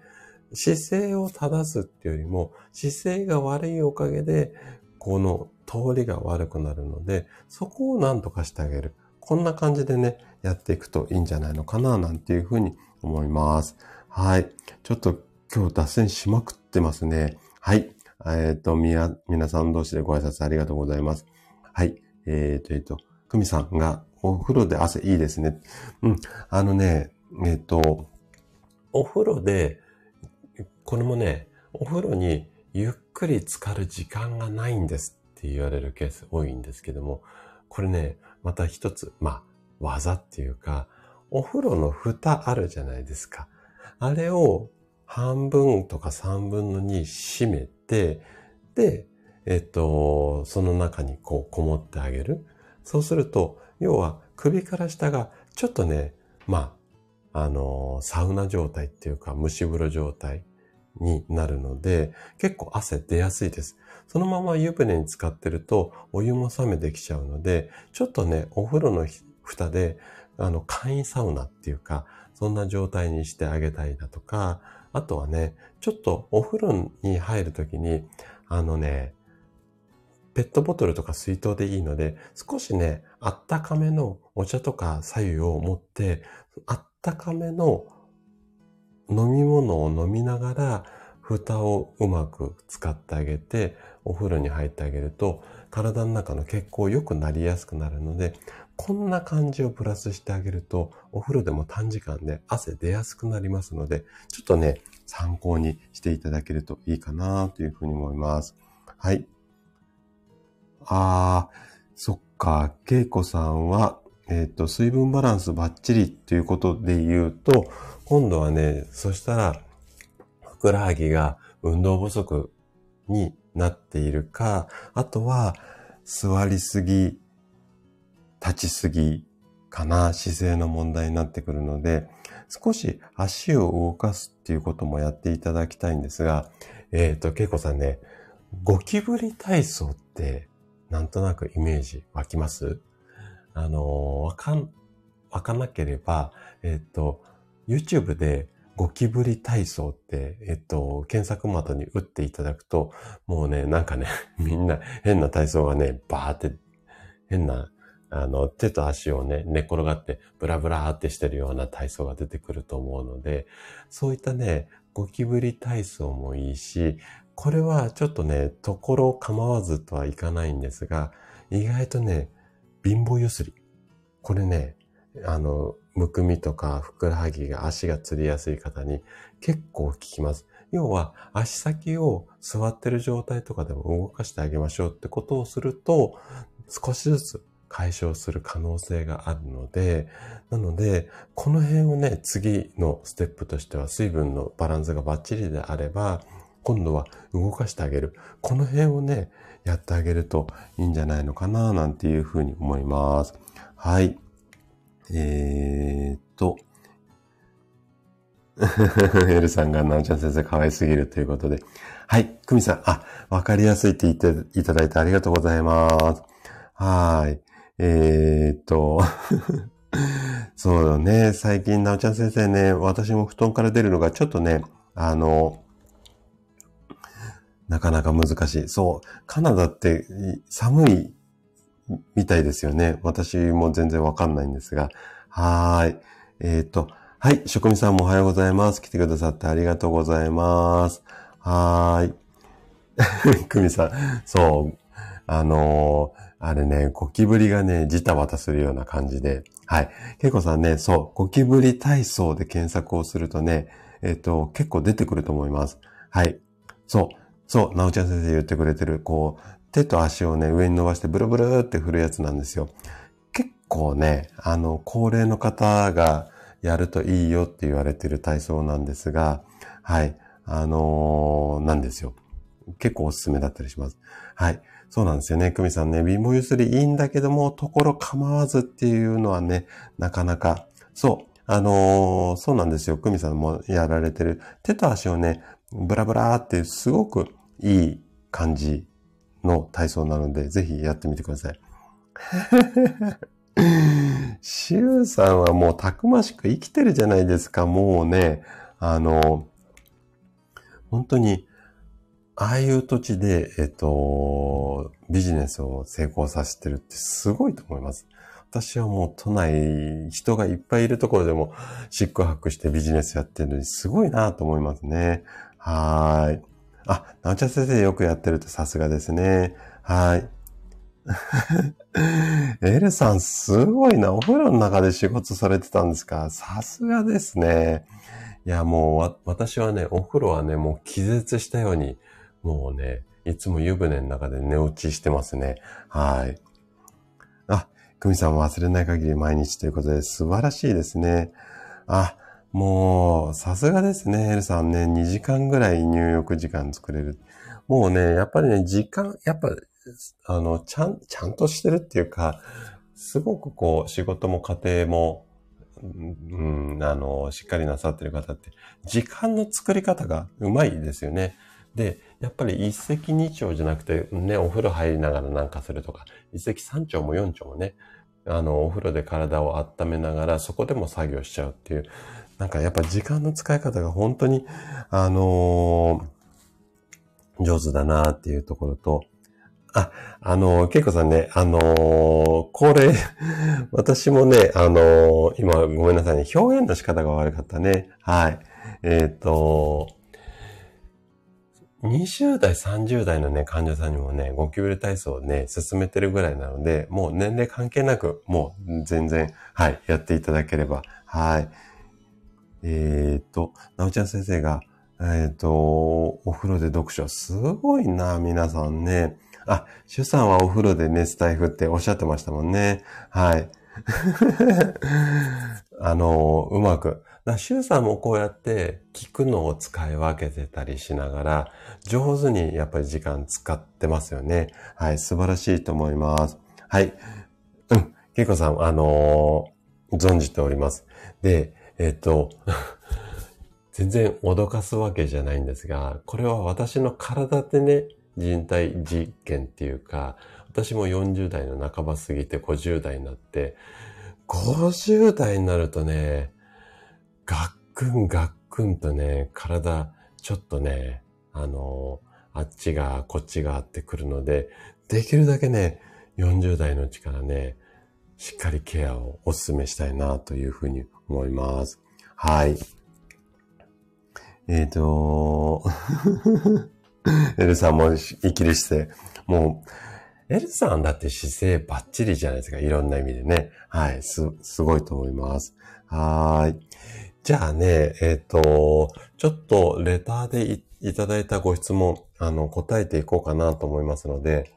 姿勢を正すっていうよりも、姿勢が悪いおかげで、この通りが悪くなるので、そこを何とかしてあげる。こんな感じでね、やっていくといいんじゃないのかな、なんていうふうに思います。はい。ちょっと今日脱線しまくってますね。はい。えっ、ー、と、みや、皆さん同士でご挨拶ありがとうございます。はい。えっ、ー、と、えっ、ー、と、くみさんが、お風呂で汗いいですね。うん。あのね、えっ、と、お風呂で、これもね、お風呂にゆっくり浸かる時間がないんですって言われるケース多いんですけども、これね、また一つ、まあ、技っていうか、お風呂の蓋あるじゃないですか。あれを半分とか三分の二閉めて、で、えっと、その中にこうこもってあげる。そうすると、要は首から下がちょっとね、まあ、あの、サウナ状態っていうか蒸し風呂状態になるので、結構汗出やすいです。そのまま湯船に浸かってるとお湯も冷めてきちゃうので、ちょっとね、お風呂の蓋で、あの、簡易サウナっていうか、そんな状態にしてあげたいだとか、あとはね、ちょっとお風呂に入るときに、あのね、ペットボトルとか水筒でいいので、少しね、あったかめのお茶とか左右を持って、あったかめの飲み物を飲みながら、蓋をうまく使ってあげて、お風呂に入ってあげると、体の中の血行良くなりやすくなるので、こんな感じをプラスしてあげると、お風呂でも短時間で汗出やすくなりますので、ちょっとね、参考にしていただけるといいかなというふうに思います。はい。あー、そっか、けいこさんは、えっ、ー、と、水分バランスバッチリっていうことで言うと、今度はね、そしたら、ふくらはぎが運動不足になっているか、あとは、座りすぎ、立ちすぎかな、姿勢の問題になってくるので、少し足を動かすっていうこともやっていただきたいんですが、えっ、ー、と、けいこさんね、ゴキブリ体操ってなんとなくイメージ湧きます？あの、わかん、わかなければ、えっ、と、YouTube でゴキブリ体操って、えっと、検索窓に打っていただくと、もうね、なんかね、[laughs] みんな変な体操がね、バーって、変な、あの、手と足をね、寝転がって、ブラブラーってしてるような体操が出てくると思うので、そういったね、ゴキブリ体操もいいし、これはちょっとね、ところ構わずとはいかないんですが、意外とね、貧乏ゆすり。これね、あの、むくみとかふくらはぎが足がつりやすい方に結構効きます。要は足先を座ってる状態とかでも動かしてあげましょうってことをすると少しずつ解消する可能性があるので、なので、この辺をね、次のステップとしては水分のバランスがバッチリであれば、今度は動かしてあげる。この辺をね、やってあげるといいんじゃないのかな、なんていうふうに思います。はい。えー、っと。[laughs] エルさんが、なおちゃん先生可愛すぎるということで。はい。クミさん、あ、わかりやすいって言っていただいてありがとうございます。はい。えー、っと。[laughs] そうだね。最近、なおちゃん先生ね、私も布団から出るのがちょっとね、あの、なかなか難しい。そう。カナダって寒いみたいですよね。私も全然わかんないんですが。はーい。えっ、ー、と、はい。職人さんもおはようございます。来てくださってありがとうございます。はーい。[laughs] クミさん、そう。あのー、あれね、ゴキブリがね、ジタバタするような感じで。はい。ケイコさんね、そう、ゴキブリ体操で検索をするとね、えっ、ー、と、結構出てくると思います。はい。そう。そう、なおちゃん先生言ってくれてる、こう、手と足をね、上に伸ばしてブルブルって振るやつなんですよ。結構ね、あの、高齢の方がやるといいよって言われてる体操なんですが、はい、あのー、なんですよ。結構おすすめだったりします。はい。そうなんですよね。久美さんね、貧乏ゆすりいいんだけども、ところ構わずっていうのはね、なかなか、そう、あのー、そうなんですよ。久美さんもやられてる。手と足をね、ブラブラーってすごくいい感じの体操なので、ぜひやってみてください。シュウさんはもうたくましく生きてるじゃないですか。もうね、あの、本当に、ああいう土地で、えっと、ビジネスを成功させてるってすごいと思います。私はもう都内、人がいっぱいいるところでも、宿泊してビジネスやってるのにすごいなと思いますね。はい。あ、なおちゃん先生よくやってるってさすがですね。はい。[laughs] エルさんすごいな。お風呂の中で仕事されてたんですか？さすがですね。いや、もう私はね、お風呂はね、もう気絶したように、もうね、いつも湯船の中で寝落ちしてますね。はい。あ、久美さん忘れない限り毎日ということで素晴らしいですね。あ、もう、さすがですね、エルさんね、2時間ぐらい入浴時間作れる。もうね、やっぱりね、時間、やっぱ、あの、ちゃん、ちゃんとしてるっていうか、すごくこう、仕事も家庭も、うん、あの、しっかりなさってる方って、時間の作り方がうまいですよね。で、やっぱり一石二鳥じゃなくて、ね、お風呂入りながらなんかするとか、一石三鳥も四鳥もね、あの、お風呂で体を温めながら、そこでも作業しちゃうっていう、なんかやっぱ時間の使い方が本当に、あのー、上手だなっていうところと、あ、あのー、ケイコさんね、あのー、これ、私もね、あのー、今ごめんなさいね、表現の仕方が悪かったね。はい。えっ、と、20代、30代のね、患者さんにもね、ゴキブリ体操をね、進めてるぐらいなので、もう年齢関係なく、もう全然、はい、やっていただければ、はい。えっ、と、なおちゃん先生が、えっ、と、お風呂で読書、すごいな、皆さんね。あ、主さんはお風呂でね、スタイフっておっしゃってましたもんね。はい。[laughs] あの、うまく。シュウさんもこうやって聞くのを使い分けてたりしながら、上手にやっぱり時間使ってますよね。はい、素晴らしいと思います。はい。うん、ケイコさん、あのー、存じております。で、えっ、と、[laughs] 全然脅かすわけじゃないんですが、これは私の体でね、人体実験っていうか、私も40代の半ば過ぎて50代になって、50代になるとね、ガックンガックンとね、体、ちょっとね、あの、あっちが、こっちがあってくるので、できるだけね、40代のうちからね、しっかりケアをお勧めしたいなというふうに思います。はい。えっ、ー、と、[laughs] エルさんも生きる姿勢。もう、エルさんだって姿勢バッチリじゃないですか。いろんな意味でね。はい。す、すごいと思います。はい。じゃあね、えっ、ー、と、ちょっとレターでいただいたご質問、あの、答えていこうかなと思いますので、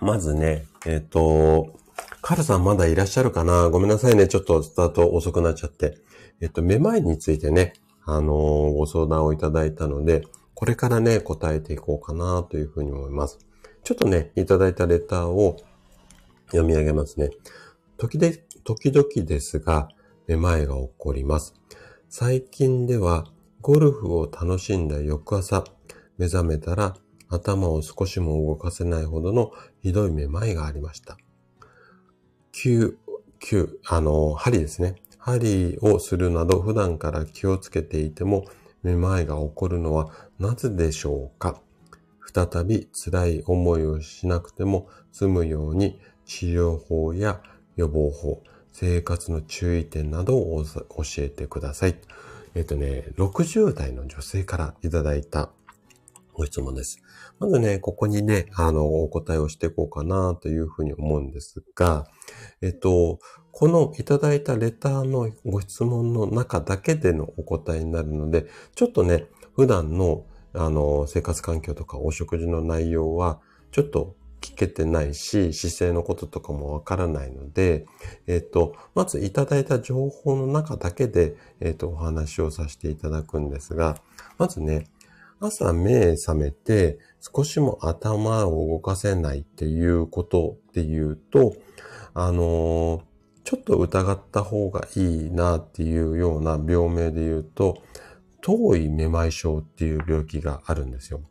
まずね、えっ、ー、と、カルさんまだいらっしゃるかな？ごめんなさいね。ちょっとスタート遅くなっちゃって。えっと、めまいについてね、あのー、ご相談をいただいたので、これからね、答えていこうかなというふうに思います。ちょっとね、いただいたレターを読み上げますね。時で、時々ですが、めまいが起こります。最近では、ゴルフを楽しんだ翌朝、目覚めたら頭を少しも動かせないほどのひどいめまいがありました。9、9、あの、針ですね。針をするなど普段から気をつけていてもめまいが起こるのはなぜでしょうか？再び辛い思いをしなくても済むように治療法や予防法、生活の注意点などを教えてください。えっとね、60代の女性からいただいたご質問です。まずね、ここにね、あの、お答えをしていこうかなというふうに思うんですが、えっと、このいただいたレターのご質問の中だけでのお答えになるので、ちょっとね、普段のあの生活環境とかお食事の内容はちょっと聞けてないし、姿勢のこととかもわからないので、えっ、と、まずいただいた情報の中だけで、えっ、と、お話をさせていただくんですが、まずね、朝目覚めて少しも頭を動かせないっていうことっていうと、あのー、ちょっと疑った方がいいなっていうような病名で言うと、遠いめまい症っていう病気があるんですよ。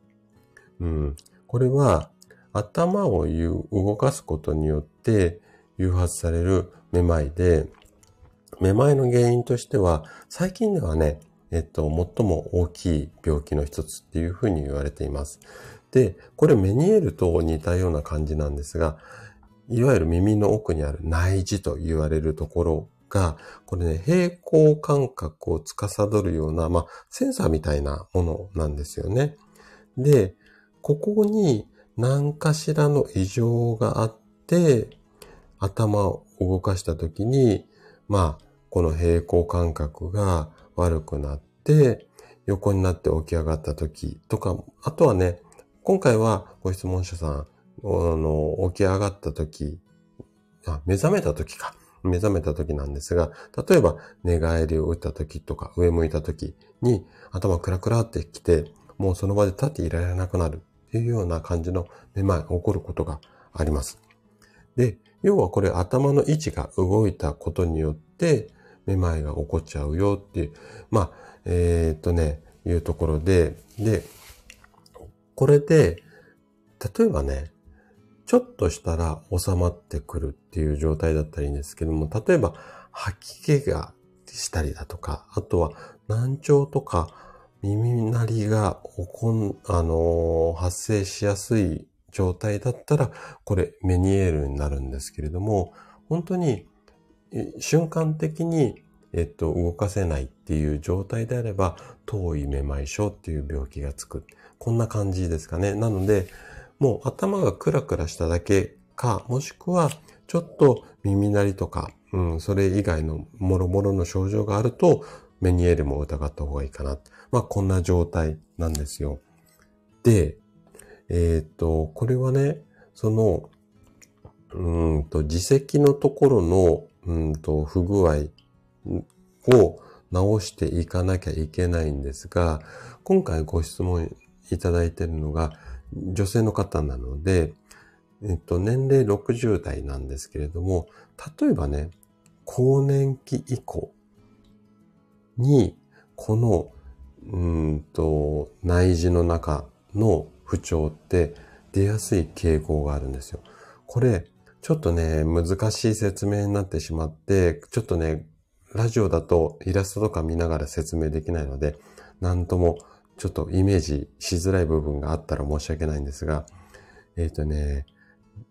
うん。これは頭を動かすことによって誘発されるめまいで、めまいの原因としては、最近ではね、えっと、最も大きい病気の一つっていうふうに言われています。で、これメニエールと似たような感じなんですが、いわゆる耳の奥にある内耳と言われるところが、これね、平行感覚を司るような、まあ、センサーみたいなものなんですよね。で、ここに何かしらの異常があって、頭を動かしたときに、まあ、この平行感覚が悪くなって、横になって起き上がったときとか、あとはね、今回はご質問者さん、あの、起き上がった時、あ、目覚めた時か。目覚めた時なんですが、例えば寝返りを打った時とか上向いた時に頭クラクラってきて、もうその場で立っていられなくなるっていうような感じのめまい起こることがあります。で、要はこれ頭の位置が動いたことによってめまいが起こっちゃうよっていう、まあ、えー、っとね、いうところで、で、これで、例えばね、ちょっとしたら収まってくるっていう状態だったらいいんですけども、例えば吐き気がしたりだとか、あとは難聴とか耳鳴りが起こん、あのー、発生しやすい状態だったら、これメニエールになるんですけれども、本当に瞬間的にえっと、動かせないっていう状態であれば、遠いめまい症っていう病気がつく。こんな感じですかね。なので、もう頭がクラクラしただけか、もしくは、ちょっと耳鳴りとか、うん、それ以外のもろもろの症状があると、メニエルも疑った方がいいかな。まあ、こんな状態なんですよ。で、えっ、と、これはね、その、うんと、自責のところの、うんと、不具合を直していかなきゃいけないんですが、今回ご質問いただいているのが女性の方なので、えっと、年齢60代なんですけれども、例えばね、更年期以降に、この、うんと、内耳の中の不調って出やすい傾向があるんですよ。これ、ちょっとね、難しい説明になってしまって、ちょっとね、ラジオだとイラストとか見ながら説明できないので、なんともちょっとイメージしづらい部分があったら申し訳ないんですが、えっ、ー、とね、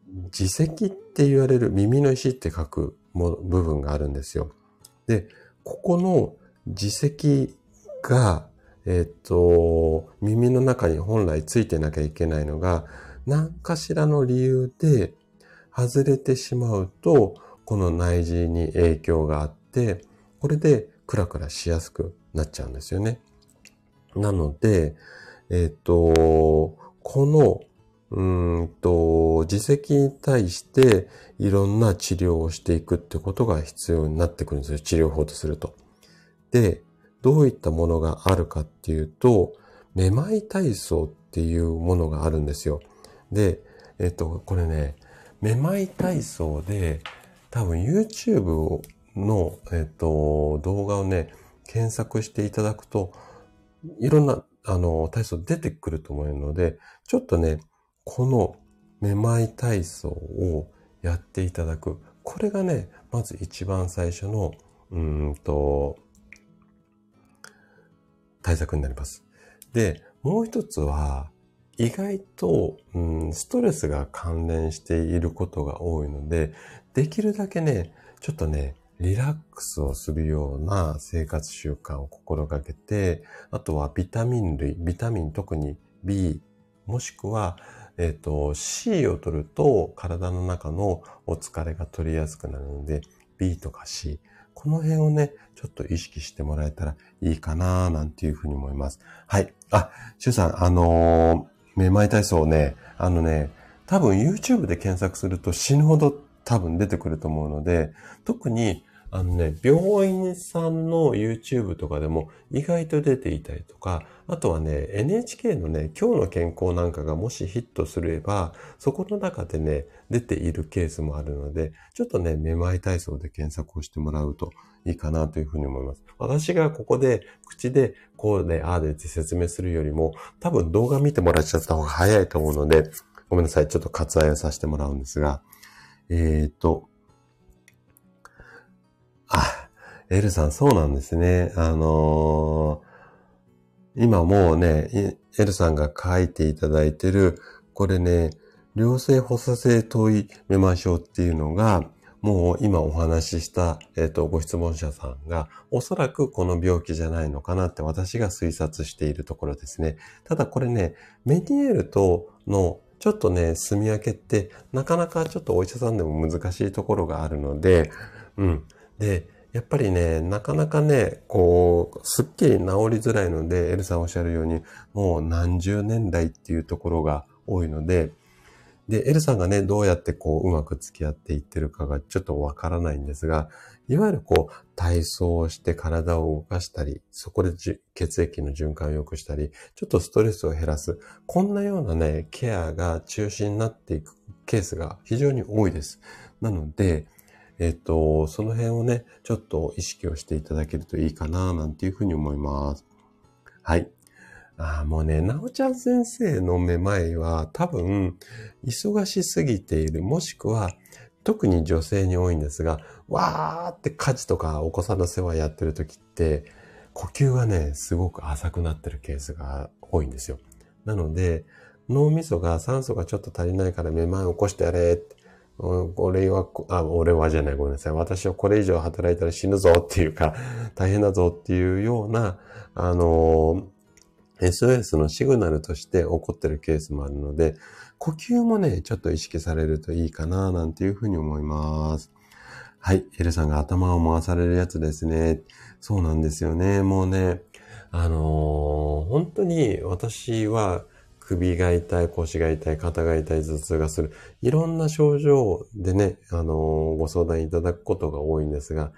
耳石って言われる耳の石って書くも部分があるんですよ。で、ここの耳石が、えっ、ー、と、耳の中に本来ついてなきゃいけないのが、何かしらの理由で外れてしまうと、この内耳に影響があって、これでクラクラしやすくなっちゃうんですよね。なので、えっ、ー、と、この、うんと、自責に対していろんな治療をしていくってことが必要になってくるんですよ。治療法とすると。で、どういったものがあるかっていうと、めまい体操っていうものがあるんですよ。で、えっ、と、これね、めまい体操で、多分 YouTube の、えっ、と、動画をね、検索していただくと、いろんな、あの、体操出てくると思うので、ちょっとね、このめまい体操をやっていただく。これがね、まず一番最初の、うんと、対策になります。で、もう一つは、意外と、うん、ストレスが関連していることが多いので、できるだけね、ちょっとね、リラックスをするような生活習慣を心がけて、あとはビタミン類、ビタミン特に B、もしくは、えっ、ー、と、C を取ると体の中のお疲れが取りやすくなるので、B とか C、この辺をね、ちょっと意識してもらえたらいいかななんていうふうに思います。はい。あ、シュウさん、あのーめまい体操ね、あのね、多分 YouTube で検索すると死ぬほど多分出てくると思うので、特にあのね、病院さんの YouTube とかでも意外と出ていたりとか、あとはね、NHK のね、今日の健康なんかがもしヒットすれば、そこの中でね、出ているケースもあるので、ちょっとね、めまい体操で検索をしてもらうといいかなというふうに思います。私がここで口でこうで、ああでって説明するよりも、多分動画見てもらっちゃった方が早いと思うので、ごめんなさい。ちょっと割愛をさせてもらうんですが、えっ、と、あ、エルさんそうなんですね。あのー、今もうね、エルさんが書いていただいてる、これね、良性発作性頭位めましょうっていうのが、もう今お話しした、えっ、ー、と、ご質問者さんが、おそらくこの病気じゃないのかなって私が推察しているところですね。ただこれね、メニエールとのちょっとね、住み分けって、なかなかちょっとお医者さんでも難しいところがあるので、うん。で、やっぱりね、なかなかね、こう、すっきり治りづらいので、エルさんおっしゃるように、もう何十年来っていうところが多いので、で、エルさんがね、どうやってこう、うまく付き合っていってるかがちょっとわからないんですが、いわゆるこう、体操をして体を動かしたり、そこで血液の循環を良くしたり、ちょっとストレスを減らす。こんなようなね、ケアが中心になっていくケースが非常に多いです。なので、えっ、と、その辺をね、ちょっと意識をしていただけるといいかな、なんていうふうに思います。はい。ああ、もうね、なおちゃん先生のめまいは多分、忙しすぎている、もしくは、特に女性に多いんですが、わーって家事とかお子さんの世話やってる時って、呼吸がね、すごく浅くなってるケースが多いんですよ。なので、脳みそが酸素がちょっと足りないからめまい起こしてやれって、俺は、あ、俺はじゃない、ごめんなさい。私はこれ以上働いたら死ぬぞっていうか、大変だぞっていうような、あの、SOS のシグナルとして起こってるケースもあるので、呼吸もね、ちょっと意識されるといいかな、なんていうふうに思います。はい。エルさんが頭を回されるやつですね。そうなんですよね。もうね、あのー、本当に私は首が痛い、腰が痛い、肩が痛い、頭痛がする。いろんな症状でね、あのー、ご相談いただくことが多いんですが、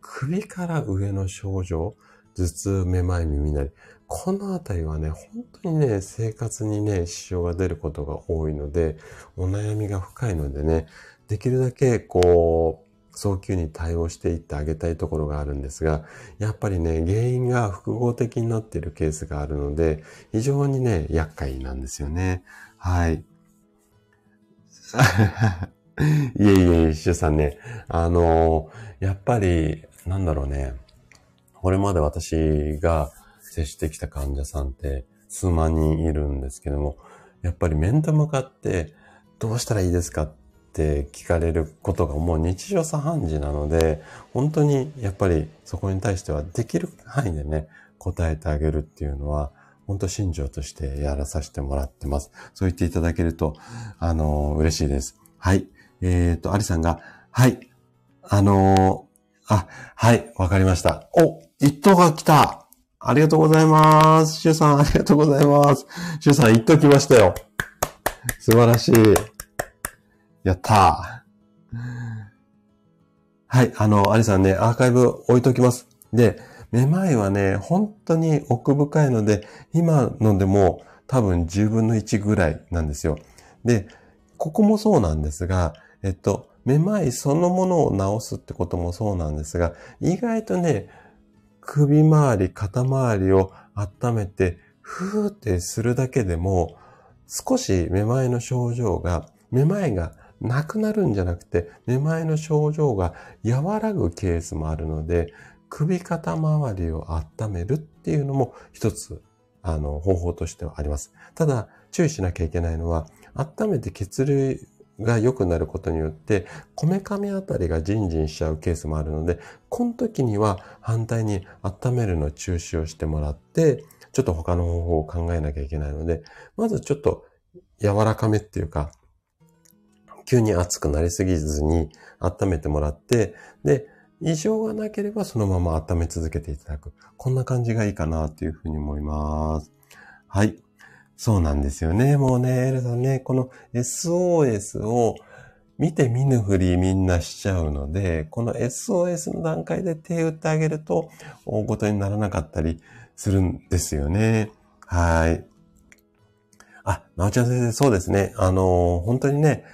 首から上の症状、頭痛、めまい、耳鳴り。このあたりはね、本当にね、生活にね、支障が出ることが多いので、お悩みが深いのでね、できるだけこう、早急に対応していってあげたいところがあるんですが、やっぱりね、原因が複合的になっているケースがあるので、非常にね、厄介なんですよね。はい。[laughs] いえいえ、シュさんね、あのやっぱり、なんだろうね、これまで私が接してきた患者さんって数万人いるんですけども、やっぱり面と向かってどうしたらいいですかって聞かれることがもう日常茶飯事なので、本当にやっぱりそこに対してはできる範囲でね、答えてあげるっていうのは、本当心情としてやらさせてもらってます。そう言っていただけると、あの、嬉しいです。はい。えっ、ー、と、アリさんが、はい。あのー、あ、はい、わかりました。お、一等が来たありがとうございます。シュさん、ありがとうございます。シュさん、一等来ましたよ。素晴らしい。やったー。はい、あの、アリさんね、アーカイブ置いときます。で、めまいはね、本当に奥深いので、今のでも多分10分の1ぐらいなんですよ。で、ここもそうなんですが、えっと、めまいそのものを治すってこともそうなんですが、意外とね、首周り、肩周りを温めて、ふーってするだけでも、少しめまいの症状が、めまいがなくなるんじゃなくて、めまいの症状が和らぐケースもあるので、首肩周りを温めるっていうのも一つ、あの、方法としてはあります。ただ、注意しなきゃいけないのは、温めて血流が良くなることによって、こめかみあたりがジンジンしちゃうケースもあるので、この時には反対に温めるの中止をしてもらって、ちょっと他の方法を考えなきゃいけないので、まずちょっと柔らかめっていうか、急に熱くなりすぎずに温めてもらって、で、異常がなければそのまま温め続けていただく。こんな感じがいいかなというふうに思います。はい。そうなんですよね。もうね、エルさんね、この SOS を見て見ぬふりみんなしちゃうので、この SOS の段階で手打ってあげると大ごとにならなかったりするんですよね。はい。あ、なおちゃん先生、そうですね。あの、本当にね、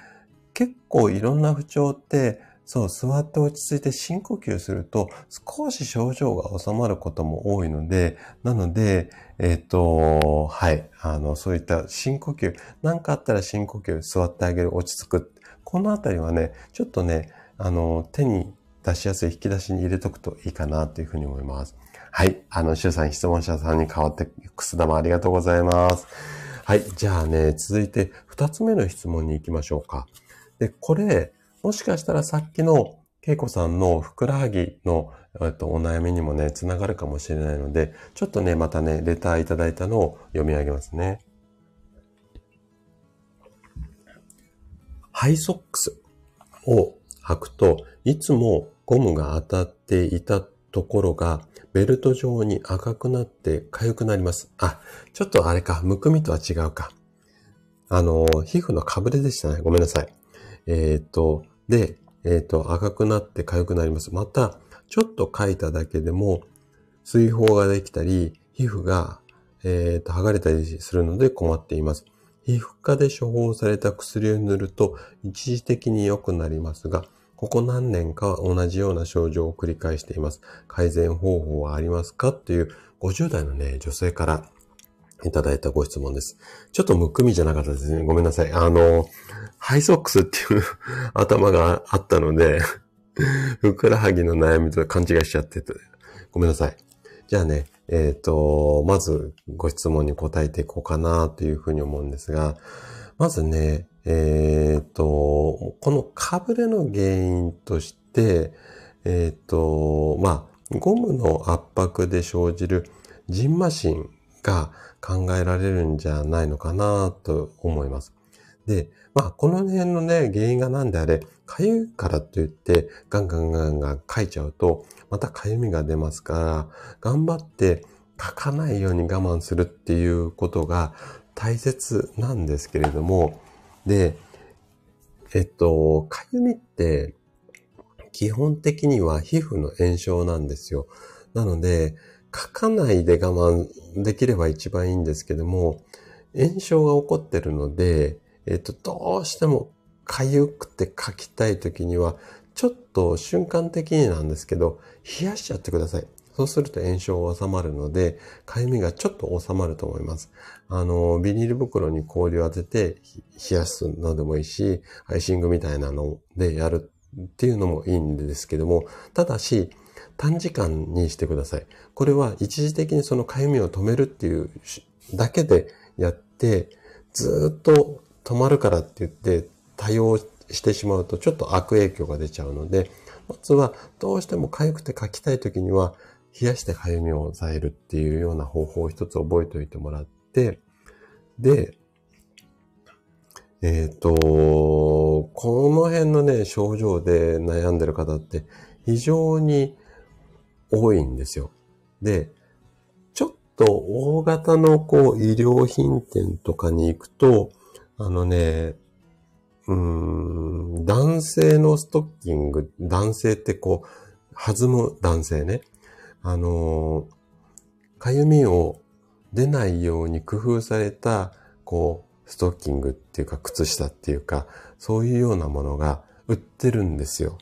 結構いろんな不調って、そう、座って落ち着いて深呼吸すると、少し症状が収まることも多いので、なので、えっ、ー、と、はい、あの、そういった深呼吸、何かあったら深呼吸、座ってあげる、落ち着く。このあたりはね、ちょっとね、あの、手に出しやすい引き出しに入れとくといいかなというふうに思います。はい。あの、シュさん、質問者さんに代わって、くす玉ありがとうございます。はい。じゃあね、続いて、二つ目の質問に行きましょうか。で、これ、もしかしたらさっきの恵子さんのふくらはぎの、えっと、お悩みにもね、つながるかもしれないので、ちょっとね、またね、レターいただいたのを読み上げますね。ハイソックスを履くと、いつもゴムが当たっていたところが、ベルト状に赤くなって痒くなります。あ、ちょっとあれか、むくみとは違うか。あの、皮膚のかぶれでしたね。ごめんなさい。えっ、と、で、えっ、ー、と、赤くなって痒くなります。また、ちょっと書いただけでも、水泡ができたり、皮膚が、えっ、ー、と、剥がれたりするので困っています。皮膚科で処方された薬を塗ると一時的に良くなりますが、ここ何年か同じような症状を繰り返しています。改善方法はありますか？という50代のね、女性からいただいたご質問です。ちょっとむくみじゃなかったですね。ごめんなさい。あの、ハイソックスっていう [laughs] 頭があったので [laughs] ふくらはぎの悩みと勘違いしちゃってて、ごめんなさい。じゃあね、えっ、ー、と、まずご質問に答えていこうかなというふうに思うんですが、まずね、えっ、と、このかぶれの原因として、えっ、と、まあ、ゴムの圧迫で生じるジンマシンが考えられるんじゃないのかなと思います。で、まあ、この辺のね、原因が何であれ、かゆいからといって、ガンガンガンガン書いちゃうと、またかゆみが出ますから、頑張って書かないように我慢するっていうことが大切なんですけれども、で、えっと、かゆみって、基本的には皮膚の炎症なんですよ。なので、書かないで我慢できれば一番いいんですけども、炎症が起こってるので、えっと、どうしても痒くて書きたい時には、ちょっと瞬間的になんですけど、冷やしちゃってください。そうすると炎症が収まるので、痒みがちょっと収まると思います。あの、ビニール袋に氷を当てて冷やすのでもいいし、アイシングみたいなのでやるっていうのもいいんですけども、ただし、短時間にしてください。これは一時的にその痒みを止めるっていうだけでやって、ずっと止まるからって言って対応してしまうとちょっと悪影響が出ちゃうので、まずはどうしても痒くて書きたい時には冷やして痒みを抑えるっていうような方法を一つ覚えておいてもらって、で、えっ、ー、と、この辺のね、症状で悩んでる方って非常に多いんですよ。で、ちょっと大型のこう医療品店とかに行くと、あのね、うん、男性のストッキング、男性ってこう、弾む男性ね。あの、かゆみを出ないように工夫された、こう、ストッキングっていうか、靴下っていうか、そういうようなものが売ってるんですよ。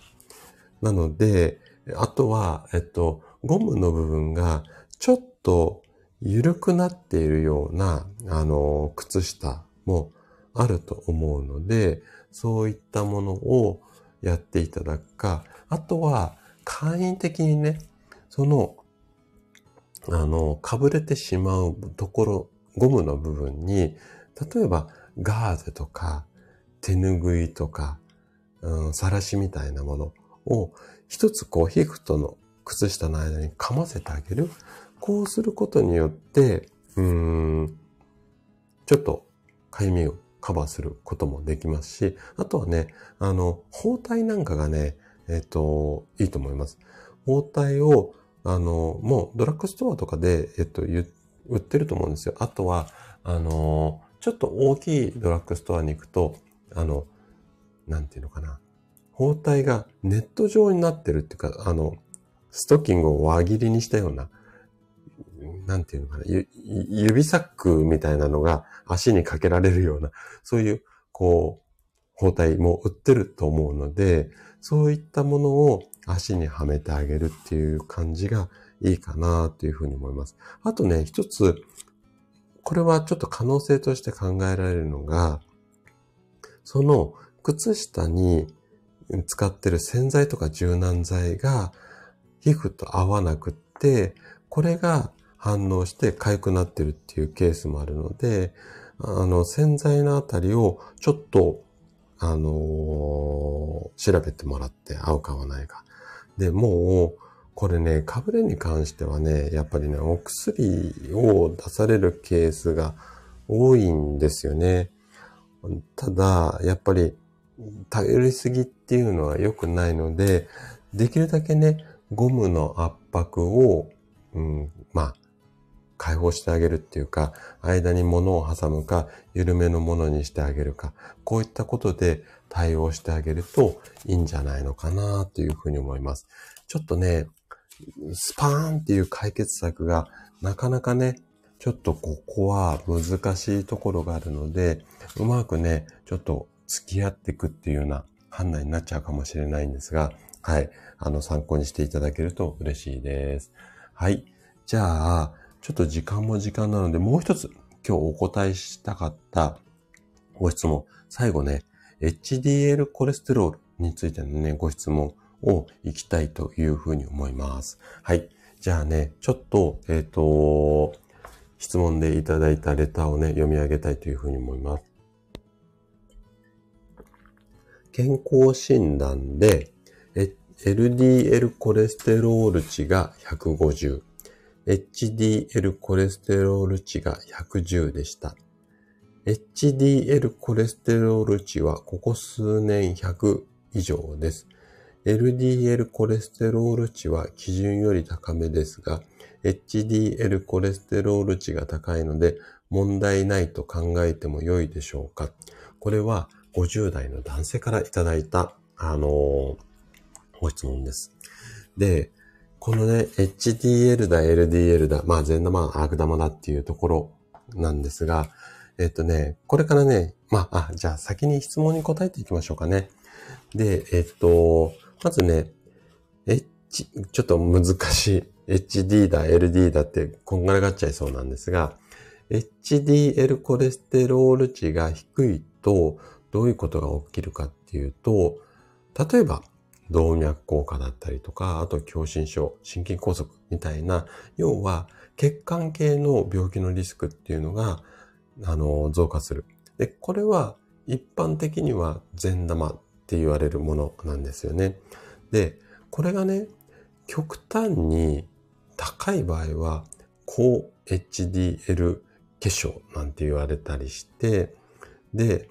なので、あとは、えっと、ゴムの部分がちょっと緩くなっているような、あの、靴下もあると思うので、そういったものをやっていただくか、あとは簡易的にね、その、あの、かぶれてしまうところ、ゴムの部分に、例えばガーゼとか手ぬぐいとか、うん、さらしみたいなものを一つこう皮膚との靴下の間に噛ませてあげる。こうすることによって、うーん、ちょっとかゆみをカバーすることもできますし、あとはね、あの、包帯なんかがね、えっ、ー、と、いいと思います。包帯を、あの、もうドラッグストアとかで、えっと、売ってると思うんですよ。あとは、あの、ちょっと大きいドラッグストアに行くと、あの、なんていうのかな。包帯がネット状になってるっていうか、あの、ストッキングを輪切りにしたような、なんていうのかな、指サックみたいなのが足にかけられるような、そういう、こう、包帯も売ってると思うので、そういったものを足にはめてあげるっていう感じがいいかなというふうに思います。あとね、一つ、これはちょっと可能性として考えられるのが、その靴下に使ってる洗剤とか柔軟剤が皮膚と合わなくって、これが反応して痒くなってるっていうケースもあるので、あの、洗剤のあたりをちょっと、あのー、調べてもらって合うか合わないか。で、もう、これね、かぶれに関してはね、やっぱりね、お薬を出されるケースが多いんですよね。ただ、やっぱり、頼りすぎっていうのは良くないので、できるだけね、ゴムの圧迫を、うん、まあ、解放してあげるっていうか、間に物を挟むか、緩めのものにしてあげるか、こういったことで対応してあげるといいんじゃないのかなというふうに思います。ちょっとね、スパーンっていう解決策がなかなかね、ちょっとここは難しいところがあるので、うまくね、ちょっと付き合っていくっていうような判断になっちゃうかもしれないんですが、はい。あの、参考にしていただけると嬉しいです。はい。じゃあ、ちょっと時間も時間なので、もう一つ今日お答えしたかったご質問。最後ね、HDL コレステロールについてのね、ご質問をいきたいというふうに思います。はい。じゃあね、ちょっと、えっ、ー、と、質問でいただいたレターをね、読み上げたいというふうに思います。健康診断で、LDL コレステロール値が150、HDL コレステロール値が110でした。HDL コレステロール値はここ数年100以上です。LDL コレステロール値は基準より高めですが、HDL コレステロール値が高いので問題ないと考えても良いでしょうかこれは50代の男性からいただいた、あのー、ご質問です。で、このね、HDL だ、LDL だ、まあ善玉、悪玉だっていうところなんですが、えっとね、これからね、まあ、あ、じゃあ先に質問に答えていきましょうかね。で、えっと、まずね、H、ちょっと難しい。HD だ、LD だってこんがらがっちゃいそうなんですが、HDL コレステロール値が低いとどういうことが起きるかっていうと、例えば動脈硬化だったりとか、あと狭心症、心筋梗塞みたいな、要は血管系の病気のリスクっていうのがあの、増加する。で、これは一般的には善玉って言われるものなんですよね。で、これがね、極端に高い場合は、高 HDL 結晶なんて言われたりして、で、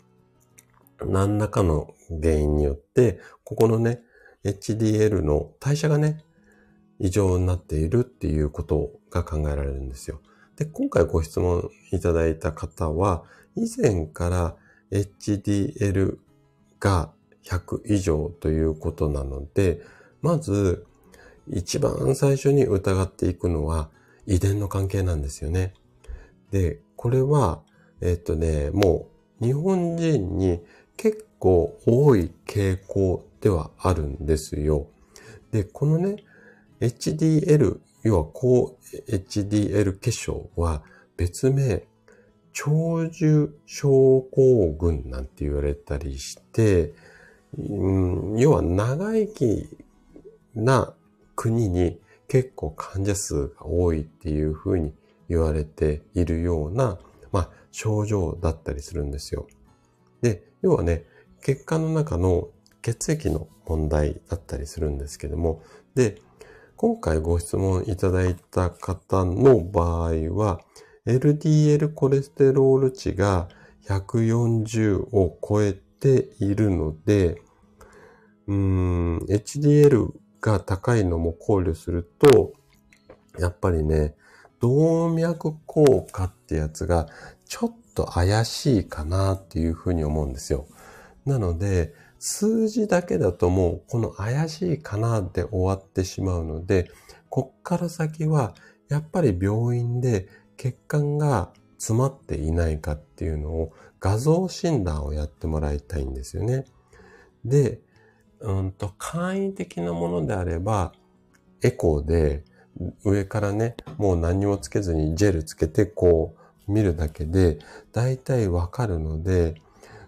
何らかの原因によって、ここのね、HDL の代謝がね、異常になっているっていうことが考えられるんですよ。で、今回ご質問いただいた方は、以前から HDL が100以上ということなので、まず、一番最初に疑っていくのは遺伝の関係なんですよね。で、これは、えっとね、もう日本人に結構多い傾向ではあるんですよ。で、このね、HDL 要は高 HDL 結晶は別名、長寿症候群なんて言われたりして、うん、要は長生きな国に結構患者数が多いっていうふうに言われているような、まあ、症状だったりするんですよ。で、要はね、血管の中の血液の問題だったりするんですけども、で、今回ご質問いただいた方の場合は、LDL コレステロール値が140を超えているので、うん、HDL が高いのも考慮すると、やっぱりね、動脈硬化ってやつがちょっと怪しいかなっていうふうに思うんですよ。なので、数字だけだともうこの怪しいかなで終わってしまうので、こっから先はやっぱり病院で血管が詰まっていないかっていうのを画像診断をやってもらいたいんですよね。で、うんと簡易的なものであれば、エコーで上からね、もう何もつけずにジェルつけてこう見るだけで大体わかるので、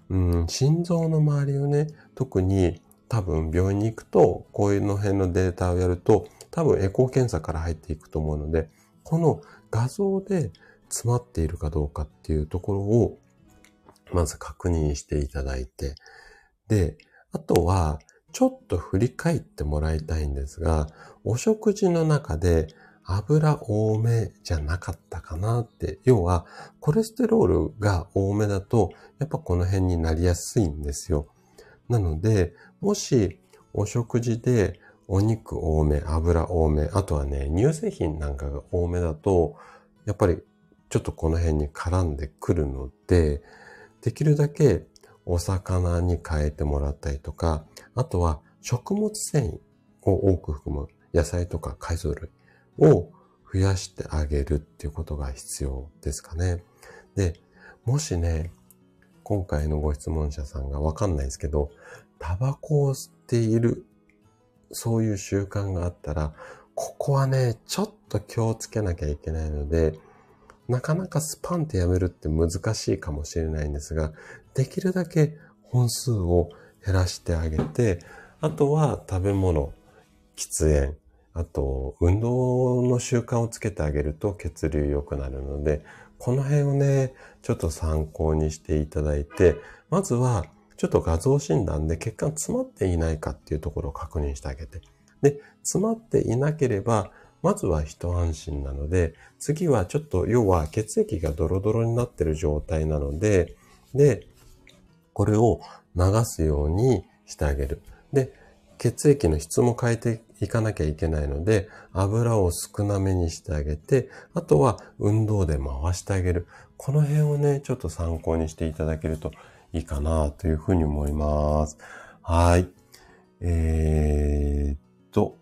うん、心臓の周りをね、特に多分病院に行くと、こういうの辺のデータをやると、多分エコー検査から入っていくと思うので、この画像で詰まっているかどうかっていうところを、まず確認していただいて、で、あとは、ちょっと振り返ってもらいたいんですが、お食事の中で油多めじゃなかったかなって。要は、コレステロールが多めだと、やっぱこの辺になりやすいんですよ。なので、もしお食事でお肉多め、油多め、あとはね、乳製品なんかが多めだと、やっぱりちょっとこの辺に絡んでくるので、できるだけお魚に変えてもらったりとか、あとは食物繊維を多く含む野菜とか海藻類を増やしてあげるっていうことが必要ですかね。で、もしね、今回のご質問者さんがわかんないですけど、タバコを吸っている、そういう習慣があったら、ここはね、ちょっと気をつけなきゃいけないので、なかなかスパンってやめるって難しいかもしれないんですが、できるだけ本数を減らしてあげて、あとは食べ物、喫煙、あと運動の習慣をつけてあげると血流良くなるので、この辺をね、ちょっと参考にしていただいて、まずは、ちょっと画像診断で血管詰まっていないかっていうところを確認してあげて。で、詰まっていなければ、まずは一安心なので、次はちょっと、要は血液がドロドロになってる状態なので、で、これを流すようにしてあげる。で、血液の質も変えていかなきゃいけないので、油を少なめにしてあげて、あとは運動で回してあげる。この辺をね、ちょっと参考にしていただけるといいかなというふうに思います。はい。えー、っと、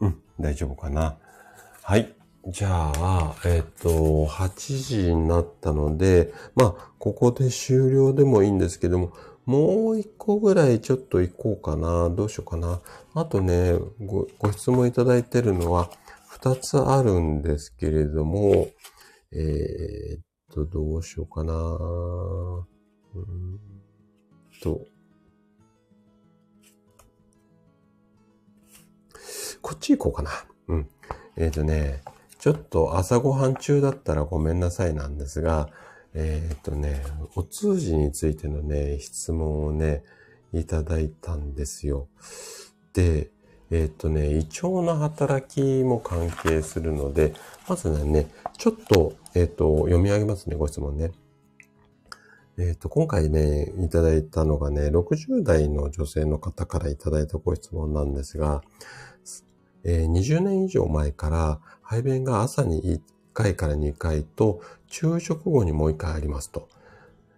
うん大丈夫かな。はい。じゃあ、えっ、と、8時になったので、まあ、ここで終了でもいいんですけども、もう一個ぐらいちょっと行こうかな。どうしようかな。あとね、ご、ご質問いただいてるのは2つあるんですけれども、えー、っと、どうしようかな。うんと、こっち行こうかな。うん。えっ、とね、ちょっと朝ごはん中だったらごめんなさいなんですが、えっ、とね、お通じについてのね、質問をね、いただいたんですよ。で、えっ、とね、胃腸の働きも関係するので、まずね、ちょっと、えっ、と、読み上げますね、ご質問ね。えっ、と、今回ね、いただいたのがね、60代の女性の方からいただいたご質問なんですが、えー、20年以上前から排便が朝に1回から2回と昼食後にもう1回ありますと。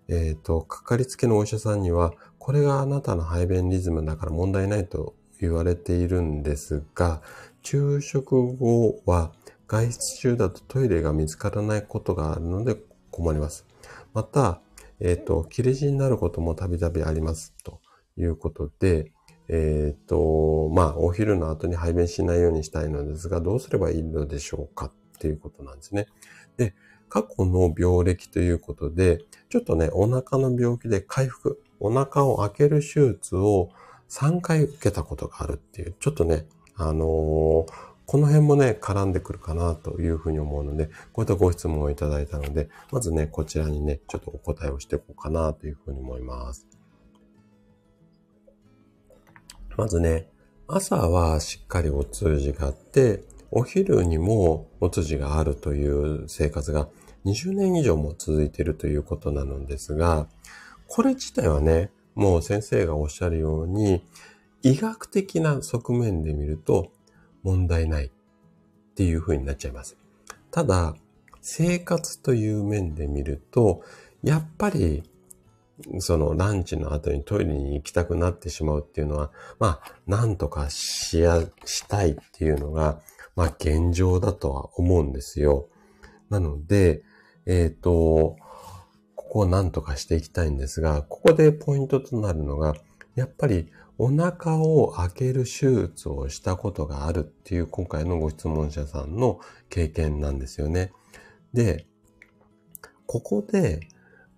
えっ、ー、と、かかりつけのお医者さんには、これがあなたの排便リズムだから問題ないと言われているんですが、昼食後は外出中だとトイレが見つからないことがあるので困ります。また、えっ、ー、と、切れ字になることもたびたびありますということで、えっ、ー、と、まあ、お昼の後に排便しないようにしたいのですが、どうすればいいのでしょうかっていうことなんですね。で、過去の病歴ということで、ちょっとね、お腹の病気で回復、お腹を開ける手術を3回受けたことがあるっていう、ちょっとね、あのー、この辺もね、絡んでくるかなというふうに思うので、こういったご質問をいただいたので、まずね、こちらにね、ちょっとお答えをしていこうかなというふうに思います。まずね、朝はしっかりお通じがあって、お昼にもお通じがあるという生活が20年以上も続いているということなのですが、これ自体はね、もう先生がおっしゃるように、医学的な側面で見ると問題ないっていう風になっちゃいます。ただ、生活という面で見ると、やっぱりそのランチの後にトイレに行きたくなってしまうっていうのは、まあ、なんとかしや、したいっていうのが、まあ、現状だとは思うんですよ。なので、えっ、ー、と、ここをなんとかしていきたいんですが、ここでポイントとなるのが、やっぱりお腹を開ける手術をしたことがあるっていう今回のご質問者さんの経験なんですよね。で、ここで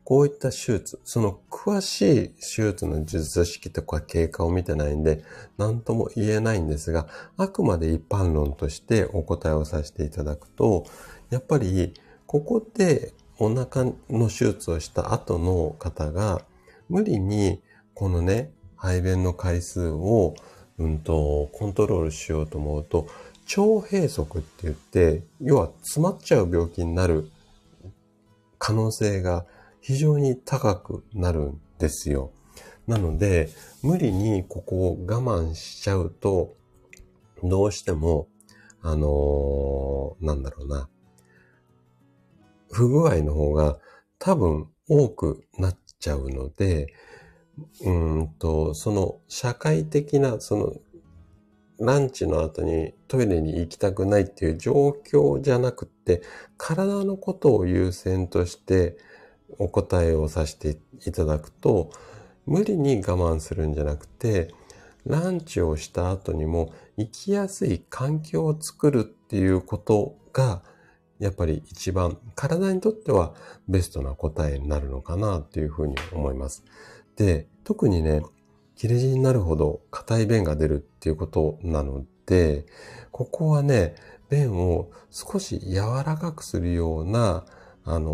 こういった手術、その詳しい手術の術式とか経過を見てないんで、何とも言えないんですが、あくまで一般論としてお答えをさせていただくと、やっぱり、ここでお腹の手術をした後の方が、無理に、このね、排便の回数を、うんと、コントロールしようと思うと、腸閉塞って言って、要は詰まっちゃう病気になる可能性が非常に高くなるんですよ。なので、無理にここを我慢しちゃうと、どうしても、あのー、なんだろうな、不具合の方が多分多くなっちゃうので、うんと、その社会的な、その、ランチの後にトイレに行きたくないっていう状況じゃなくって、体のことを優先として、お答えをさせていただくと、無理に我慢するんじゃなくて、ランチをした後にも生きやすい環境を作るっていうことが、やっぱり一番体にとってはベストな答えになるのかなっていうふうに思います。で、特にね、切れ字になるほど硬い便が出るっていうことなので、ここはね、便を少し柔らかくするようなあのー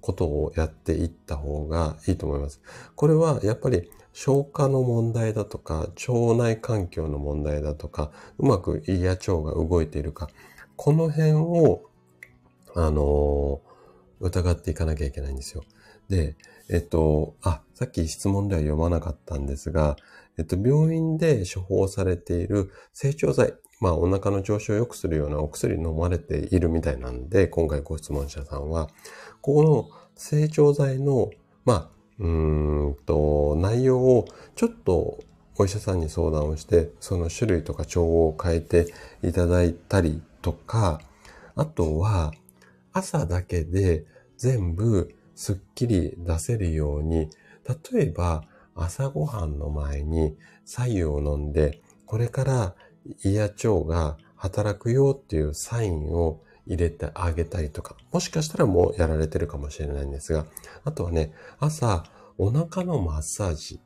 ことをやっていった方がいいと思います。これはやっぱり消化の問題だとか、腸内環境の問題だとか、うまく胃や腸が動いているか、この辺を、あのー疑っていかなきゃいけないんですよ。で、えっと、あ、さっき質問では読まなかったんですが、えっと、病院で処方されている成長剤、まあ、お腹の調子を良くするようなお薬飲まれているみたいなんで、今回ご質問者さんは、ここの成長剤の、まあ、うんと、内容をちょっとお医者さんに相談をして、その種類とか調合を変えていただいたりとか、あとは、朝だけで全部すっきり出せるように、例えば朝ごはんの前に左右を飲んで、これから胃や腸が働くよっていうサインを入れてあげたりとか、もしかしたらもうやられてるかもしれないんですが、あとはね、朝お腹のマッサージ、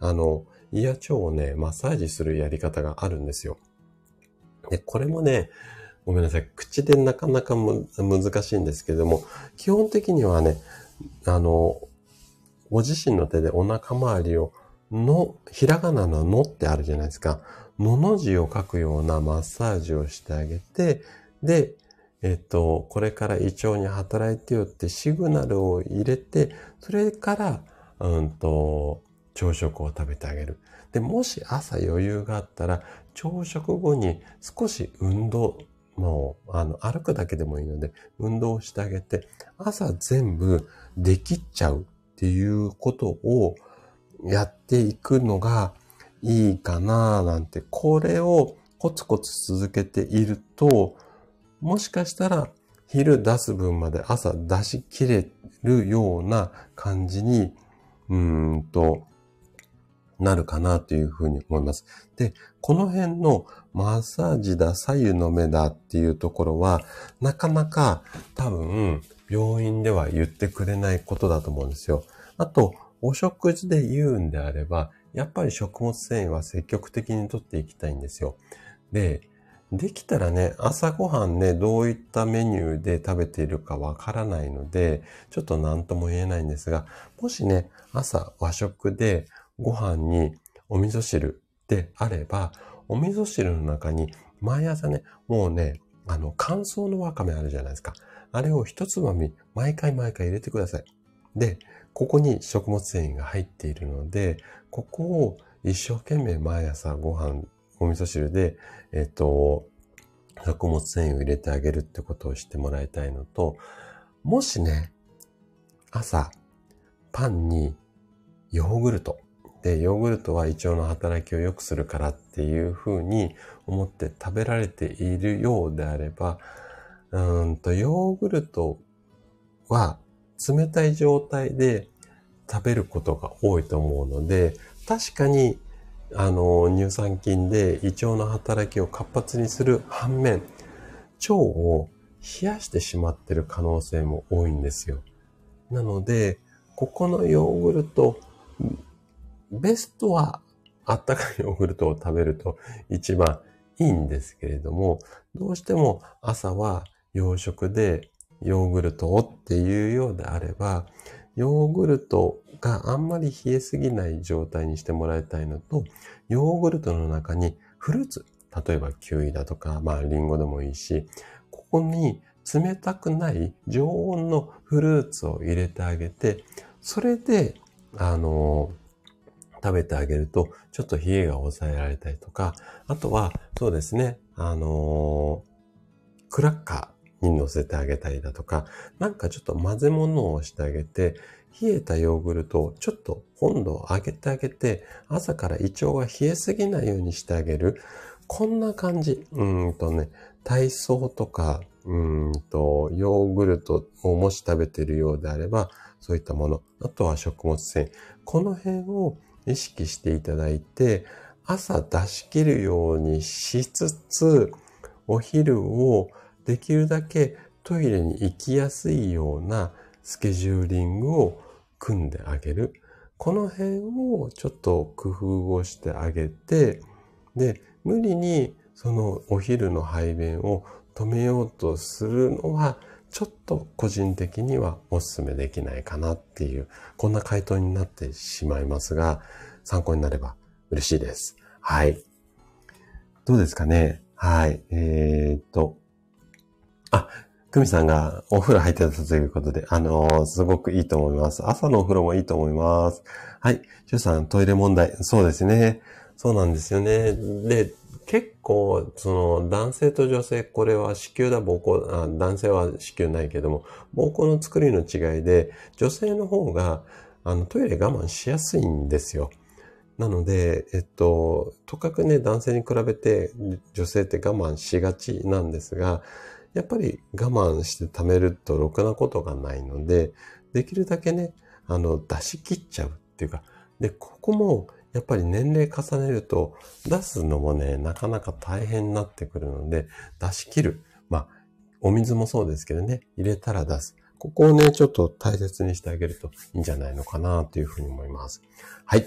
あの、胃や腸をね、マッサージするやり方があるんですよ。で、これもね、ごめんなさい。口でなかなか難しいんですけれども、基本的にはね、あの、ご自身の手でお腹周りを、の、ひらがなののってあるじゃないですか。のの字を書くようなマッサージをしてあげて、で、えっと、これから胃腸に働いてよってシグナルを入れて、それから、うんと、朝食を食べてあげる。で、もし朝余裕があったら、朝食後に少し運動、もう、あの、歩くだけでもいいので、運動してあげて、朝全部できちゃうっていうことをやっていくのがいいかななんて、これをコツコツ続けていると、もしかしたら昼出す分まで朝出し切れるような感じに、うんと、なるかなというふうに思います。で、この辺のマッサージだ、左右の目だっていうところは、なかなか多分、病院では言ってくれないことだと思うんですよ。あと、お食事で言うんであれば、やっぱり食物繊維は積極的にとっていきたいんですよ。で、できたらね、朝ごはんね、どういったメニューで食べているかわからないので、ちょっと何とも言えないんですが、もしね、朝和食でご飯にお味噌汁であれば、お味噌汁の中に毎朝ね、もうね、あの、乾燥のわかめあるじゃないですか。あれを一つまみ、毎回毎回入れてください。で、ここに食物繊維が入っているので、ここを一生懸命毎朝ご飯、お味噌汁で、えっと、食物繊維を入れてあげるってことをしてもらいたいのと、もしね、朝、パンにヨーグルト。で、ヨーグルトは胃腸の働きを良くするからっていうふうに思って食べられているようであれば、うんと、ヨーグルトは冷たい状態で食べることが多いと思うので、確かに、あの、乳酸菌で胃腸の働きを活発にする反面、腸を冷やしてしまってる可能性も多いんですよ。なので、ここのヨーグルト、ベストはあったかいヨーグルトを食べると一番いいんですけれども、どうしても朝は洋食でヨーグルトをっていうようであれば、ヨーグルトがあんまり冷えすぎない状態にしてもらいたいのと、ヨーグルトの中にフルーツ、例えばキウイだとか、まあリンゴでもいいし、ここに冷たくない常温のフルーツを入れてあげて、それで、あの、食べてあげると、ちょっと冷えが抑えられたりとか、あとは、そうですね、あの、クラッカーに乗せてあげたりだとか、なんかちょっと混ぜ物をしてあげて、冷えたヨーグルトをちょっと温度を上げてあげて、朝から胃腸が冷えすぎないようにしてあげる。こんな感じ。うんとね、体操とか、うんと、ヨーグルトをもし食べているようであれば、そういったもの。あとは食物繊維。この辺を意識していただいて、朝出し切るようにしつつ、お昼をできるだけトイレに行きやすいようなスケジューリングを組んであげる。この辺をちょっと工夫をしてあげて、で、無理にそのお昼の排便を止めようとするのはちょっと個人的にはお勧めできないかなっていう、こんな回答になってしまいますが、参考になれば嬉しいです。はい。どうですかね？はい。えー、っと。あ、久美さんがお風呂入ってたということで、あのー、すごくいいと思います。朝のお風呂もいいと思います。はい。シュさん、トイレ問題。そうですね。そうなんですよね。で、結構、その、男性と女性、これは子宮だ、膀胱あ、男性は子宮ないけども、膀胱の作りの違いで、女性の方が、あの、トイレ我慢しやすいんですよ。なので、えっと、とかくね、男性に比べて女性って我慢しがちなんですが、やっぱり我慢して貯めるとろくなことがないので、できるだけね、あの、出し切っちゃうっていうか、で、ここも、やっぱり年齢重ねると、出すのもね、なかなか大変になってくるので、出し切る。まあ、お水もそうですけどね、入れたら出す。ここをね、ちょっと大切にしてあげるといいんじゃないのかなというふうに思います。はい。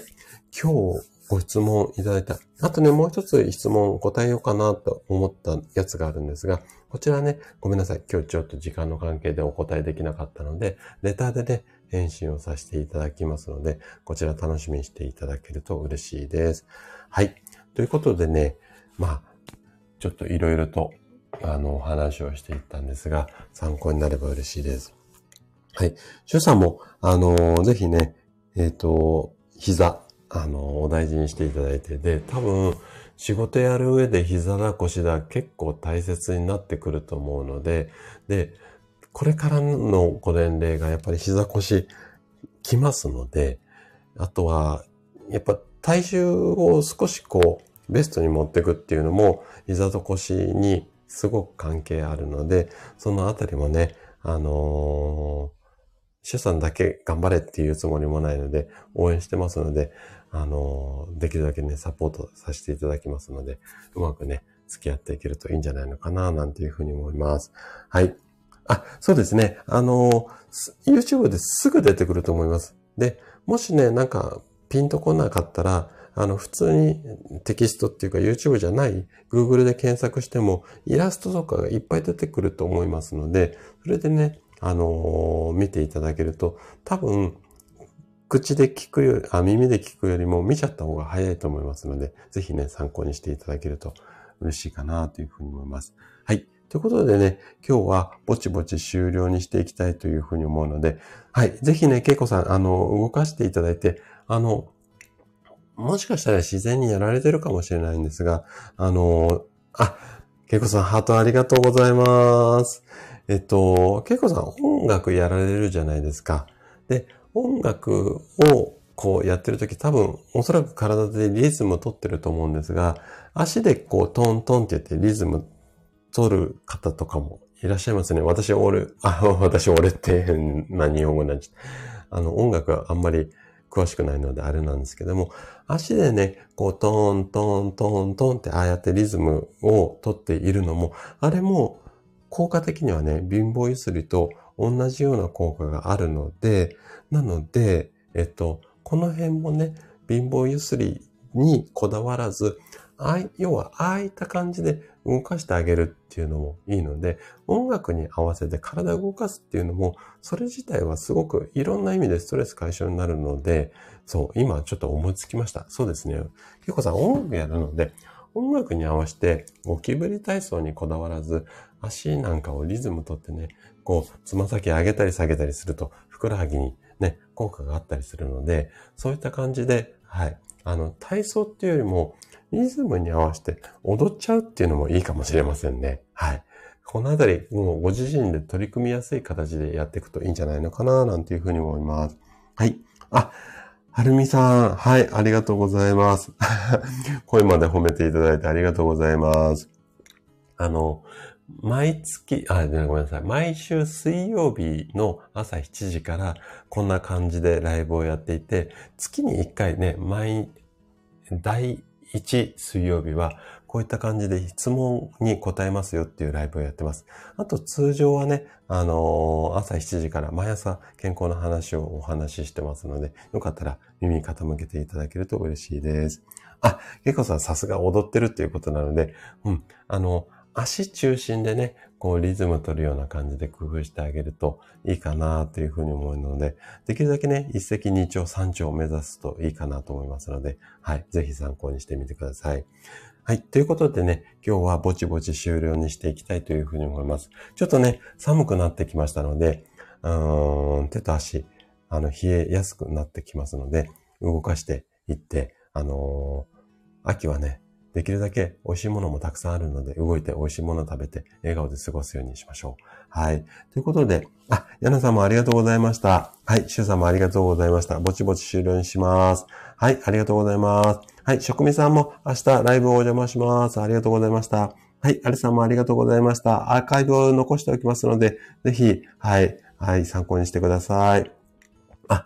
今日ご質問いただいた。あとね、もう一つ質問答えようかなと思ったやつがあるんですが、こちらね、ごめんなさい。今日ちょっと時間の関係でお答えできなかったので、レターでね、返信をさせていただきますので、こちら楽しみにしていただけると嬉しいです。はい。ということでね、まあ、ちょっといろいろと、あの、お話をしていったんですが、参考になれば嬉しいです。はい。シュさんも、あの、ぜひね、えっ、ー、と、膝、あの、お大事にしていただいて、で、多分、仕事やる上で膝だ腰だ結構大切になってくると思うので、で、これからのご年齢がやっぱり膝腰きますので、あとは、やっぱ体重を少しこう、ベストに持っていくっていうのも、膝と腰にすごく関係あるので、そのあたりもね、あのー、主さんだけ頑張れっていうつもりもないので、応援してますので、あの、できるだけね、サポートさせていただきますので、うまくね、付き合っていけるといいんじゃないのかな、なんていうふうに思います。はい。あ、そうですね。あの、YouTube ですぐ出てくると思います。で、もしね、なんか、ピンとこなかったら、あの、普通にテキストっていうか YouTube じゃない Google で検索してもイラストとかがいっぱい出てくると思いますので、それでね、あのー、見ていただけると、多分、口で聞くより、あ、耳で聞くよりも見ちゃった方が早いと思いますので、ぜひね、参考にしていただけると嬉しいかなというふうに思います。はい。ということでね、今日はぼちぼち終了にしていきたいというふうに思うので、はい。ぜひね、けいこさん、あの、動かしていただいて、あの、もしかしたら自然にやられてるかもしれないんですが、あの、あ、けいこさん、ハートありがとうございます。えっと、けいこさん、音楽やられるじゃないですか。で、音楽をこうやってるとき多分おそらく体でリズムを取ってると思うんですが、足でこうトントンって言ってリズム取る方とかもいらっしゃいますね。私、俺、あ、私、俺って変な日本語なっちゃ。あの、音楽はあんまり詳しくないのであれなんですけども、足でね、こうトントントントンってああやってリズムを取っているのも、あれも効果的にはね、貧乏ゆすりと同じような効果があるので、なので、えっと、この辺もね、貧乏ゆすりにこだわらず、あい要は、ああいった感じで動かしてあげるっていうのもいいので、音楽に合わせて体を動かすっていうのも、それ自体はすごくいろんな意味でストレス解消になるので、そう、今ちょっと思いつきました。そうですね。結構さん音楽やるので、音楽に合わせてゴキブリ体操にこだわらず、足なんかをリズムとってね、こう、つま先上げたり下げたりすると、ふくらはぎにね、効果があったりするので、そういった感じで、はい。あの、体操っていうよりも、リズムに合わせて踊っちゃうっていうのもいいかもしれませんね。はい。このあたり、もうご自身で取り組みやすい形でやっていくといいんじゃないのかな、なんていうふうに思います。はい。あ、はるみさん。はい、ありがとうございます。[laughs] 声まで褒めていただいてありがとうございます。あの、毎月、あ、ごめんなさい。毎週水曜日の朝7時からこんな感じでライブをやっていて、月に1回ね、毎、第1水曜日はこういった感じで質問に答えますよっていうライブをやってます。あと通常はね、あのー、朝7時から毎朝健康の話をお話ししてますので、よかったら耳傾けていただけると嬉しいです。あ、けいこさんさすが踊ってるっていうことなので、うん、あの、足中心でね、こうリズム取るような感じで工夫してあげるといいかなというふうに思うので、できるだけね、一石二鳥三鳥を目指すといいかなと思いますので、はい、ぜひ参考にしてみてください。はい。ということでね、今日はぼちぼち終了にしていきたいというふうに思います。ちょっとね、寒くなってきましたので、うん、手と足、あの、冷えやすくなってきますので、動かしていって、あのー、秋はね、できるだけ美味しいものもたくさんあるので、動いて美味しいものを食べて、笑顔で過ごすようにしましょう。はい。ということで、あ、ヤナさんもありがとうございました。はい。シュウさんもありがとうございました。ぼちぼち終了にします。はい。ありがとうございます。はい。職味さんも明日ライブをお邪魔します。ありがとうございました。はい。アリさんもありがとうございました。アーカイブを残しておきますので、ぜひ、はい。はい。参考にしてください。あ、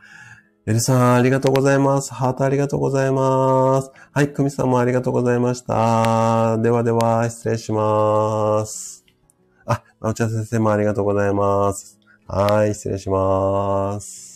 エルさん、ありがとうございます。ハートありがとうございます。はい、クミさんもありがとうございました。ではでは、失礼します。あ、まおちゃ先生もありがとうございます。はい、失礼します。